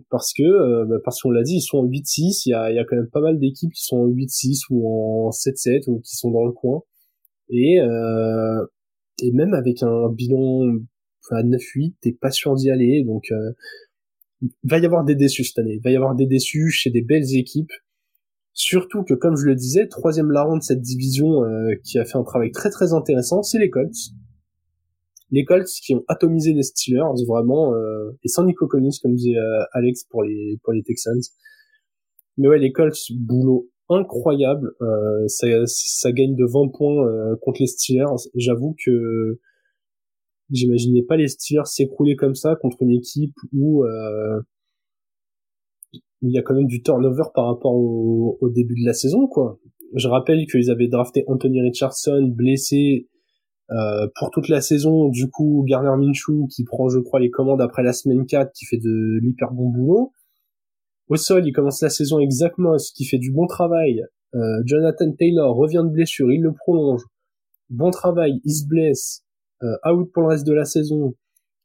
Parce que, euh, bah, parce qu'on l'a dit, ils sont en 8-6. Il y a, y a quand même pas mal d'équipes qui sont en 8-6 ou en 7-7 ou qui sont dans le coin. Et, euh, et même avec un bilan à 9-8, t'es pas sûr d'y aller. Donc, euh, va y avoir des déçus cette année. Va y avoir des déçus chez des belles équipes. Surtout que, comme je le disais, troisième larron de cette division euh, qui a fait un travail très très intéressant, c'est les Colts. Les Colts qui ont atomisé les Steelers, vraiment, euh, et sans Nico Collins, comme disait euh, Alex pour les pour les Texans. Mais ouais, les Colts, boulot incroyable. ça, ça gagne de 20 points contre les Steelers. J'avoue que j'imaginais pas les Steelers s'écrouler comme ça contre une équipe où il y a quand même du turnover par rapport au, au début de la saison, quoi. Je rappelle qu'ils avaient drafté Anthony Richardson blessé euh, pour toute la saison. Du coup, Garner Minshew qui prend, je crois, les commandes après la semaine 4, qui fait de l'hyper bon boulot. Au sol, il commence la saison exactement ce qui fait du bon travail. Euh, Jonathan Taylor revient de blessure, il le prolonge. Bon travail, il se blesse. Euh, out pour le reste de la saison.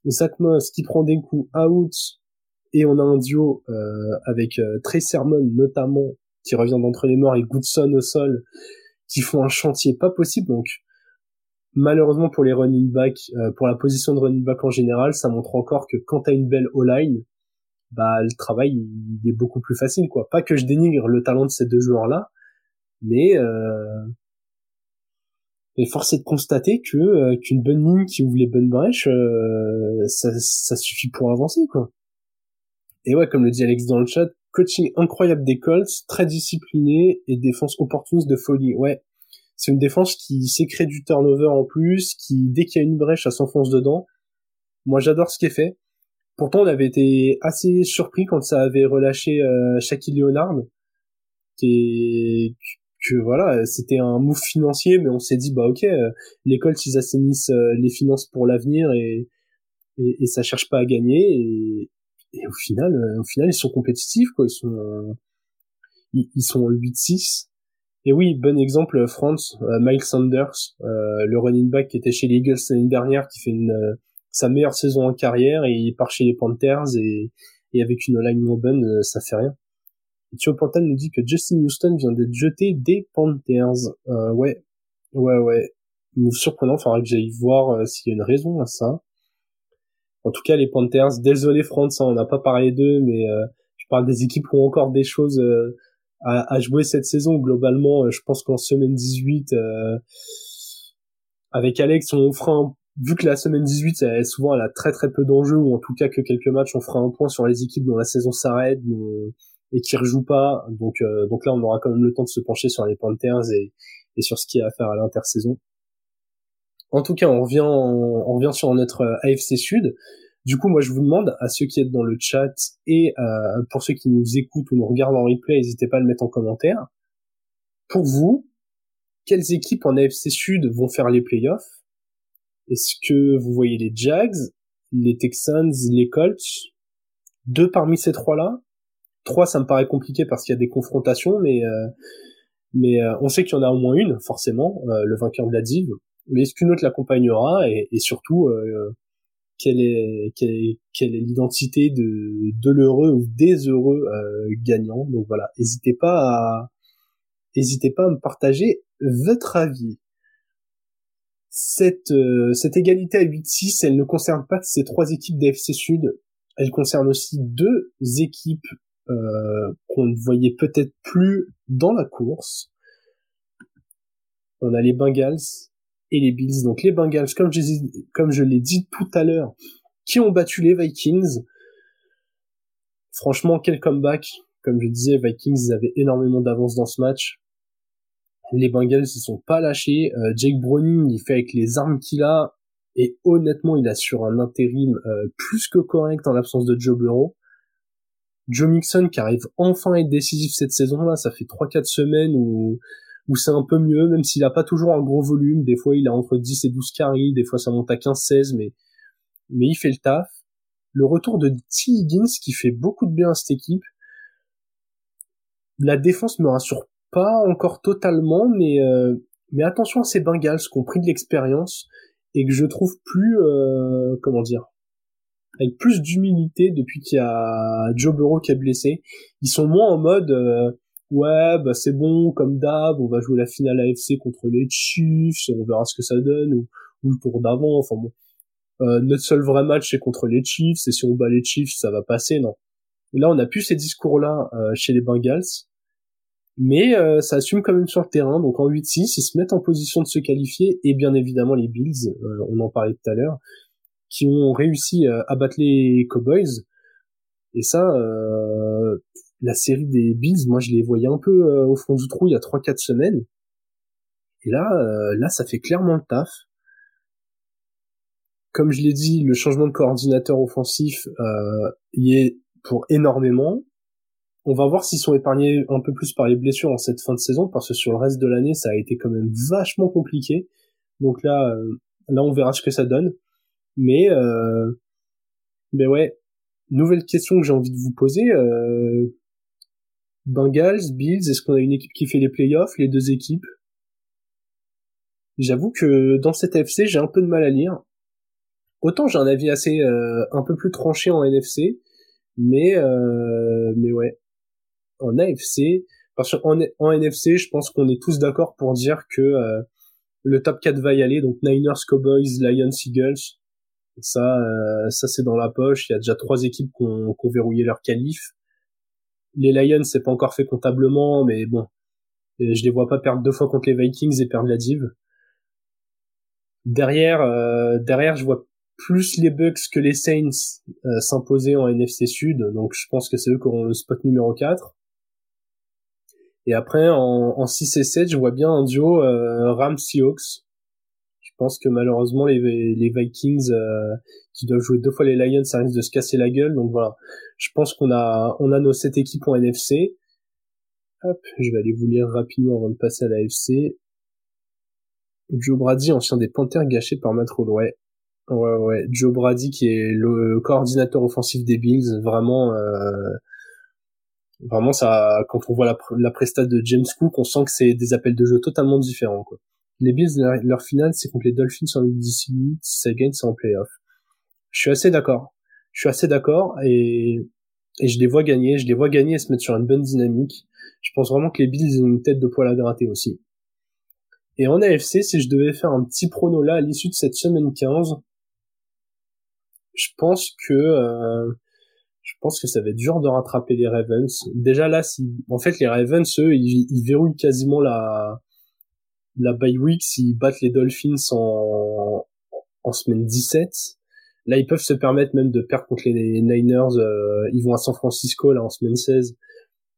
Zach Moss qui prend des coups, out. Et on a un duo euh, avec euh, Trey Sermon notamment qui revient d'entre les morts et Goodson au sol qui font un chantier pas possible. Donc malheureusement pour les running back euh, pour la position de running back en général ça montre encore que quand t'as une belle O-line bah le travail il est beaucoup plus facile quoi. Pas que je dénigre le talent de ces deux joueurs là mais euh, et force est de constater que euh, qu'une bonne ligne qui ouvre les bonnes brèches euh, ça, ça suffit pour avancer quoi et ouais, comme le dit Alex dans le chat, coaching incroyable des Colts, très discipliné et défense opportuniste de folie. Ouais, c'est une défense qui créer du turnover en plus, qui dès qu'il y a une brèche, ça s'enfonce dedans. Moi, j'adore ce qui est fait. Pourtant, on avait été assez surpris quand ça avait relâché euh, Shaquille Leonard, que voilà, c'était un move financier, mais on s'est dit bah ok, euh, les Colts ils assainissent euh, les finances pour l'avenir et, et, et ça cherche pas à gagner et, et au final, euh, au final, ils sont compétitifs, quoi. Ils sont, ils, sont 8-6. Et oui, bon exemple, France, Miles Sanders, le running back qui était chez les Eagles l'année dernière, qui fait une, sa meilleure saison en carrière, et il part chez les Panthers, et, et avec une line bonne, ça fait rien. Pantal nous dit que Justin Houston vient d'être jeté des Panthers. ouais, ouais, ouais. Surprenant, faudra que j'aille voir s'il y a une raison à ça. En tout cas, les Panthers, désolé France, hein, on n'a pas parlé d'eux, mais euh, je parle des équipes qui ont encore des choses euh, à, à, jouer cette saison. Globalement, euh, je pense qu'en semaine 18, avec Alex, on fera un... Vu que la semaine 18, elle, souvent, elle a très très peu d'enjeux, ou en tout cas que quelques matchs, on fera un point sur les équipes dont la saison s'arrête et qui rejouent pas. Donc, donc là, on aura quand même le temps de se pencher sur les Panthers et, et sur ce qu'il y a à faire à l'intersaison. En tout cas, on revient, on revient sur notre euh, AFC Sud. Du coup, moi, je vous demande à ceux qui êtes dans le chat et euh, pour ceux qui nous écoutent ou nous regardent en replay, n'hésitez pas à le mettre en commentaire. Pour vous, quelles équipes en AFC Sud vont faire les playoffs? Est-ce que vous voyez les Jags, les Texans, les Colts? Deux parmi ces trois-là? Trois, ça me paraît compliqué parce qu'il y a des confrontations, mais euh, mais on sait qu'il y en a au moins une, forcément, le vainqueur de la div mais est-ce qu'une autre l'accompagnera et, et, surtout euh, quelle est quelle est quelle est l'identité de de l'heureux ou des heureux euh, gagnants? Donc voilà n'hésitez pas à n'hésitez pas à me partager votre avis. Cette euh, cette égalité à 8-6 elle ne concerne pas que ces trois équipes d'AFC Sud elle concerne aussi deux équipes euh, qu'on ne voyait peut-être plus dans la course on a les Bengals et les Bills. Donc les Bengals, comme je, l'ai dit tout à l'heure, qui ont battu les Vikings. Franchement, quel comeback. Comme je disais, Vikings ils avaient énormément d'avance dans ce match. Les Bengals ils sont pas lâchés. Euh, Jake Browning il fait avec les armes qu'il a et honnêtement il assure un intérim euh, plus que correct en l'absence de Joe Burrow. Joe Mixon qui arrive enfin à être décisif cette saison là, ça fait 3-4 semaines où où c'est un peu mieux, même s'il a pas toujours un gros volume. Des fois, il a entre 10 et 12 carries, des fois ça monte à 15-16, mais, mais il fait le taf. Le retour de T. Higgins qui fait beaucoup de bien à cette équipe. La défense me rassure pas encore totalement, mais, euh, mais attention à ces Bengals qui ont pris de l'expérience et que je trouve plus, euh, comment dire, avec plus d'humilité depuis qu'il y a Joe Burrow qui est blessé. Ils sont moins en mode, euh, ouais, bah c'est bon, comme d'hab, on va jouer la finale AFC contre les Chiefs, on verra ce que ça donne, ou, le tour d'avant, enfin bon. Euh, notre seul vrai match c'est contre les Chiefs, et si on bat les Chiefs, ça va passer, non. Là, on a plus ces discours-là euh, chez les Bengals, mais euh, ça assume quand même sur le terrain, donc en 8-6, ils se mettent en position de se qualifier, et bien évidemment les Bills, on en parlait tout à l'heure, qui ont réussi à battre les Cowboys, et ça, la série des Bills, moi je les voyais un peu euh, au fond du trou il y a 3-4 semaines. Et là, euh, là, ça fait clairement le taf. Comme je l'ai dit, le changement de coordinateur offensif euh, y est pour énormément. On va voir s'ils sont épargnés un peu plus par les blessures en cette fin de saison, parce que sur le reste de l'année, ça a été quand même vachement compliqué. Donc là, euh, là, on verra ce que ça donne. Mais, euh, mais ouais, nouvelle question que j'ai envie de vous poser. Euh, Bengals, Bills, est-ce qu'on a une équipe qui fait les playoffs, les deux équipes? J'avoue que dans cette FC, j'ai un peu de mal à lire. Autant j'ai un avis assez euh, un peu plus tranché en NFC, mais euh, mais ouais, en AFC, parce qu'en en NFC, je pense qu'on est tous d'accord pour dire que euh, le top 4 va y aller, donc Niners, Cowboys, Lions, Eagles. Ça, ça c'est dans la poche. Il y a déjà trois équipes qui ont, qui ont verrouillé leur qualif les Lions, c'est pas encore fait comptablement, mais bon, je les vois pas perdre deux fois contre les Vikings et perdre la div. Derrière, euh, derrière, je vois plus les Bucks que les Saints euh, s'imposer en NFC Sud, donc je pense que c'est eux qui auront le spot numéro 4. Et après, en, en 6 et 7, je vois bien un duo euh, Rams-Seahawks. Je pense que malheureusement, les, Vikings euh, qui doivent jouer deux fois les Lions, ça risque de se casser la gueule. Donc voilà, je pense qu'on a, on a nos sept équipes en NFC. Hop, je vais aller vous lire rapidement avant de passer à la FC. Joe Brady, ancien des Panthers gâchés par Matt Ouais, ouais, ouais. Joe Brady qui est le coordinateur offensif des Bills, vraiment, euh, Vraiment, ça, quand on voit la, la de James Cook, on sent que c'est des appels de jeu totalement différents. Les Bills, leur, finale, c'est contre les Dolphins en 2018, si ça gagne, c'est en playoff. Je suis assez d'accord. Je suis assez d'accord et, et je les vois gagner. Je les vois gagner et se mettre sur une bonne dynamique. Je pense vraiment que les Bills ont une tête de poil à gratter aussi. Et en AFC, si je devais faire un petit prono là à l'issue de cette semaine 15, je pense que euh, je pense que ça va être dur de rattraper les Ravens. Déjà là, si en fait les Ravens, eux, ils, ils verrouillent quasiment la la bye week s'ils battent les Dolphins en en semaine 17. Là, ils peuvent se permettre même de perdre contre les Niners. Euh, ils vont à San Francisco là en semaine 16.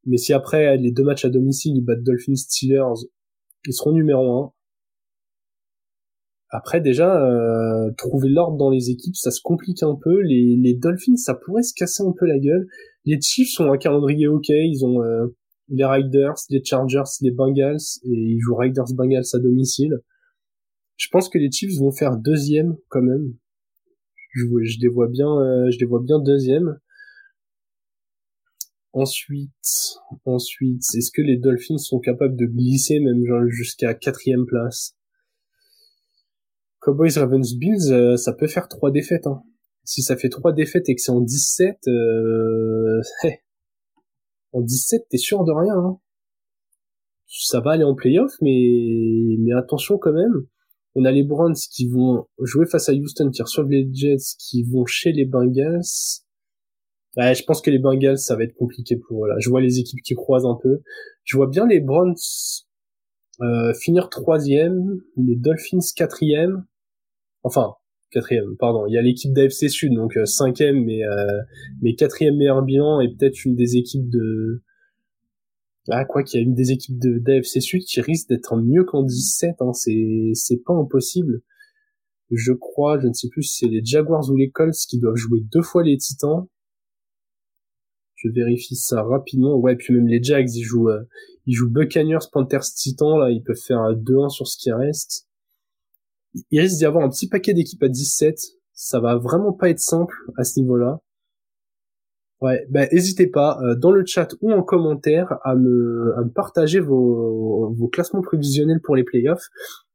Mais si après les deux matchs à domicile, ils battent Dolphins Steelers, ils seront numéro 1. Après déjà, euh, trouver l'ordre dans les équipes, ça se complique un peu. Les, Dolphins, ça pourrait se casser un peu la gueule. Les Chiefs ont un calendrier ok, ils ont euh, les Riders, les Chargers, les Bengals, et ils jouent Riders-Bengals à domicile. Je pense que les Chiefs vont faire deuxième quand même. Je, les vois bien, euh, je les vois bien deuxième. Ensuite, ensuite, est-ce que les Dolphins sont capables de glisser même jusqu'à quatrième place? Cowboys, Ravens, Bills, euh, ça peut faire trois défaites. Hein. Si ça fait trois défaites et que c'est en 17, euh... en 17, t'es sûr de rien. Hein. Ça va aller en playoff, mais mais attention quand même. On a les Browns qui vont jouer face à Houston, qui reçoivent les Jets, qui vont chez les Bengals. Ouais, je pense que les Bengals, ça va être compliqué pour eux. Là. Je vois les équipes qui croisent un peu. Je vois bien les Browns euh, finir troisième, les Dolphins quatrième, enfin quatrième, pardon. Il y a l'équipe d'AFC Sud, donc euh, cinquième, mais euh, mais quatrième meilleur bilan et peut-être une des équipes de ah quoi qu'il y a une des équipes de d'AFC Sud qui risque d'être mieux qu'en 17. Hein, c'est c'est pas impossible. Je crois, je ne sais plus si c'est les Jaguars ou les Colts qui doivent jouer deux fois les Titans. Je vérifie ça rapidement. Ouais, puis même les Jags, ils jouent, euh, ils jouent Buccaneers, Panthers, Titans. Là, ils peuvent faire 2-1 sur ce qui reste il risque d'y avoir un petit paquet d'équipes à 17. Ça va vraiment pas être simple à ce niveau-là. Ouais, ben n'hésitez pas euh, dans le chat ou en commentaire à me, à me partager vos, vos classements prévisionnels pour les playoffs.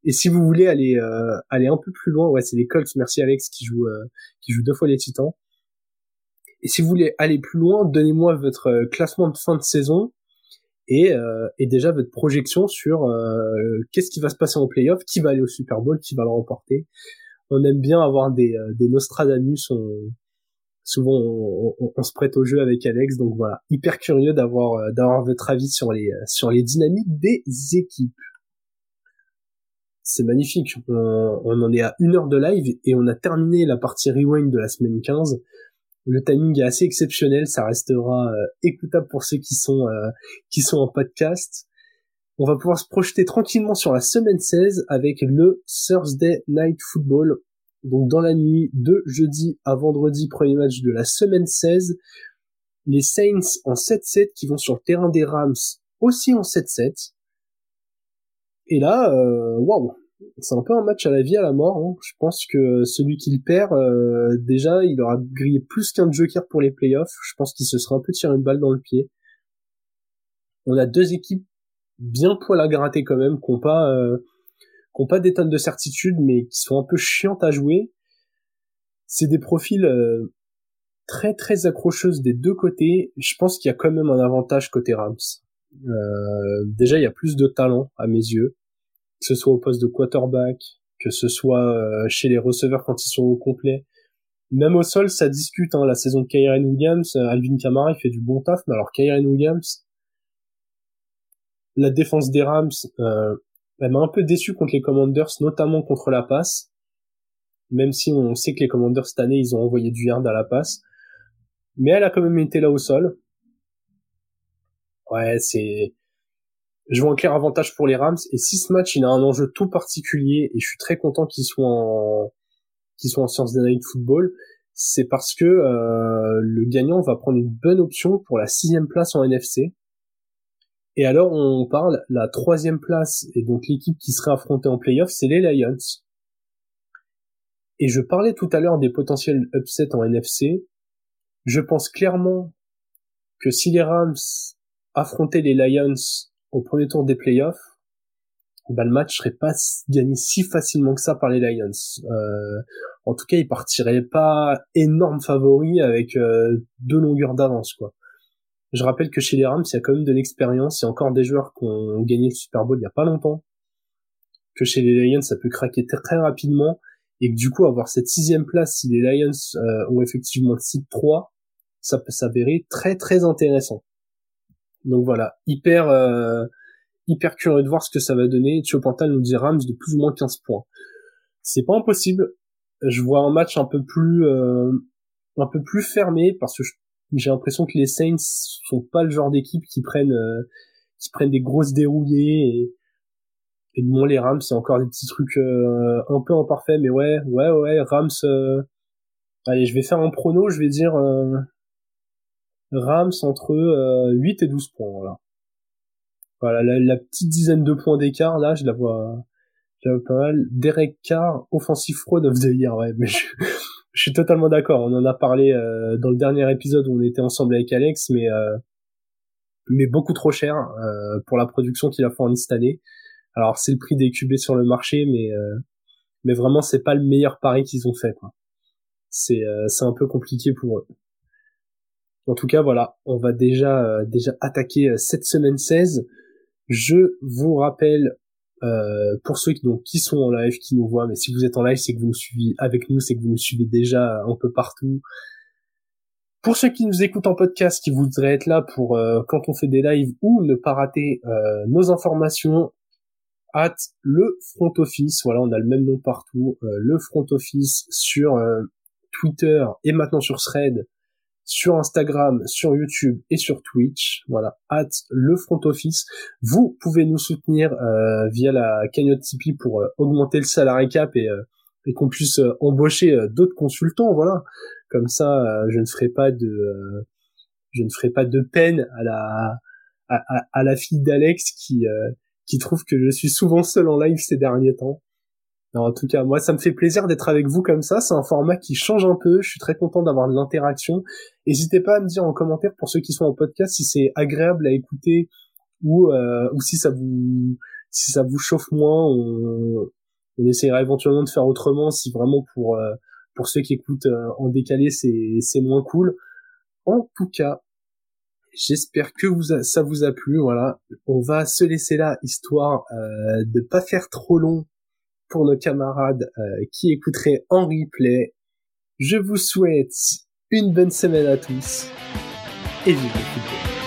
Et si vous voulez aller euh, aller un peu plus loin, ouais, c'est les Colts. Merci Alex qui joue euh, qui joue deux fois les Titans. Et si vous voulez aller plus loin, donnez-moi votre classement de fin de saison et, euh, et déjà votre projection sur euh, qu'est-ce qui va se passer en playoff, qui va aller au Super Bowl, qui va le remporter. On aime bien avoir des, euh, des Nostradamus, on, souvent on, on, se prête au jeu avec Alex, donc voilà, hyper curieux d'avoir d'avoir votre avis sur les sur les dynamiques des équipes. C'est magnifique, on, on en est à une heure de live et on a terminé la partie rewind de la semaine 15. Le timing est assez exceptionnel, ça restera euh, écoutable pour ceux qui sont euh, qui sont en podcast. On va pouvoir se projeter tranquillement sur la semaine 16 avec le Thursday Night Football. Donc dans la nuit de jeudi à vendredi, premier match de la semaine 16, les Saints en 7-7 qui vont sur le terrain des Rams aussi en 7-7. Et là, euh, waouh, c'est un peu un match à la vie à la mort. Hein. Je pense que celui qui le perd, euh, déjà, il aura grillé plus qu'un joker pour les playoffs. Je pense qu'il se sera un peu tiré une balle dans le pied. On a deux équipes bien poil à gratter quand même, qui n'ont pas, euh, pas des tonnes de certitude, mais qui sont un peu chiantes à jouer. C'est des profils euh, très très accrocheuses des deux côtés. Je pense qu'il y a quand même un avantage côté Rams. Euh, déjà, il y a plus de talent à mes yeux que ce soit au poste de quarterback, que ce soit euh, chez les receveurs quand ils sont au complet. Même au sol, ça discute. Hein, la saison de Kyren Williams, euh, Alvin Kamara, il fait du bon taf, mais alors Kyren Williams, la défense des Rams, euh, elle m'a un peu déçu contre les Commanders, notamment contre la passe. Même si on sait que les Commanders cette année, ils ont envoyé du yard à la passe. Mais elle a quand même été là au sol. Ouais, c'est je vois un clair avantage pour les Rams. Et si ce match il a un enjeu tout particulier, et je suis très content qu'il soit en qu'il soit en Science Night Football, c'est parce que euh, le gagnant va prendre une bonne option pour la sixième place en NFC. Et alors on parle la troisième place et donc l'équipe qui serait affrontée en playoff, c'est les Lions. Et je parlais tout à l'heure des potentiels upsets en NFC. Je pense clairement que si les Rams affronter les Lions au premier tour des playoffs, bah, le match serait pas gagné si facilement que ça par les Lions. Euh, en tout cas, ils partiraient pas énormes favoris avec euh, deux longueurs d'avance, quoi. Je rappelle que chez les Rams, il y a quand même de l'expérience. Il y a encore des joueurs qui ont gagné le Super Bowl il y a pas longtemps. Que chez les Lions, ça peut craquer très rapidement. Et que du coup, avoir cette sixième place, si les Lions euh, ont effectivement le site 3, ça peut s'avérer très très intéressant. Donc voilà, hyper euh, hyper curieux de voir ce que ça va donner. Chopantal nous dit Rams de plus ou moins 15 points. C'est pas impossible. Je vois un match un peu plus euh, un peu plus fermé parce que j'ai l'impression que les Saints sont pas le genre d'équipe qui prennent euh, qui prennent des grosses dérouillées et et bon les Rams c'est encore des petits trucs un peu imparfaits mais ouais ouais ouais Rams allez je vais faire un prono je vais dire Rams entre 8 et 12 points voilà voilà, la, petite dizaine de points d'écart, là, je la vois, je pas mal. Derek Carr, offensive fraud of the year, ouais, mais je, suis totalement d'accord. On en a parlé euh, dans le dernier épisode où on était ensemble avec Alex, mais euh, mais beaucoup trop cher euh, pour la production qu'il a fournie cette année. Alors c'est le prix des QB sur le marché, mais mais vraiment c'est pas le meilleur pari qu'ils ont fait. Quoi. C'est c'est un peu compliqué pour eux. En tout cas, voilà, on va déjà déjà attaquer cette semaine 16. Je vous rappelle, euh, pour ceux qui, sont en live, qui nous voient, mais si vous êtes en live, c'est que vous nous suivez avec nous, c'est que vous nous suivez déjà un peu partout. Pour ceux qui nous écoutent en podcast, qui voudraient être là pour euh, quand on fait des lives ou ne pas rater euh, nos informations, at le front office. Voilà, on a le même nom partout. le front office sur Twitter et maintenant sur Thread sur Instagram, sur YouTube et sur Twitch. Voilà, at le front office. Vous pouvez nous soutenir euh, via la cagnotte Tipeee pour euh, augmenter le salarié cap et, euh, qu'on puisse embaucher d'autres consultants. Voilà, comme ça, je ne ferai pas de je ne ferai pas de peine à la la fille d'Alex qui qui trouve que je suis souvent seul en live ces derniers temps en tout cas, moi, ça me fait plaisir d'être avec vous comme ça. C'est un format qui change un peu. Je suis très content d'avoir de l'interaction. N'hésitez pas à me dire en commentaire pour ceux qui sont en podcast si c'est agréable à écouter ou euh, ou si ça vous si ça vous chauffe moins. On, on essaiera éventuellement de faire autrement si vraiment pour euh, pour ceux qui écoutent euh, en décalé c'est c'est moins cool. En tout cas, J'espère que vous ça vous a plu. Voilà, on va se laisser là histoire euh, de pas faire trop long pour nos camarades euh, qui écouteraient en replay. Je vous souhaite une bonne semaine à tous et vive le football.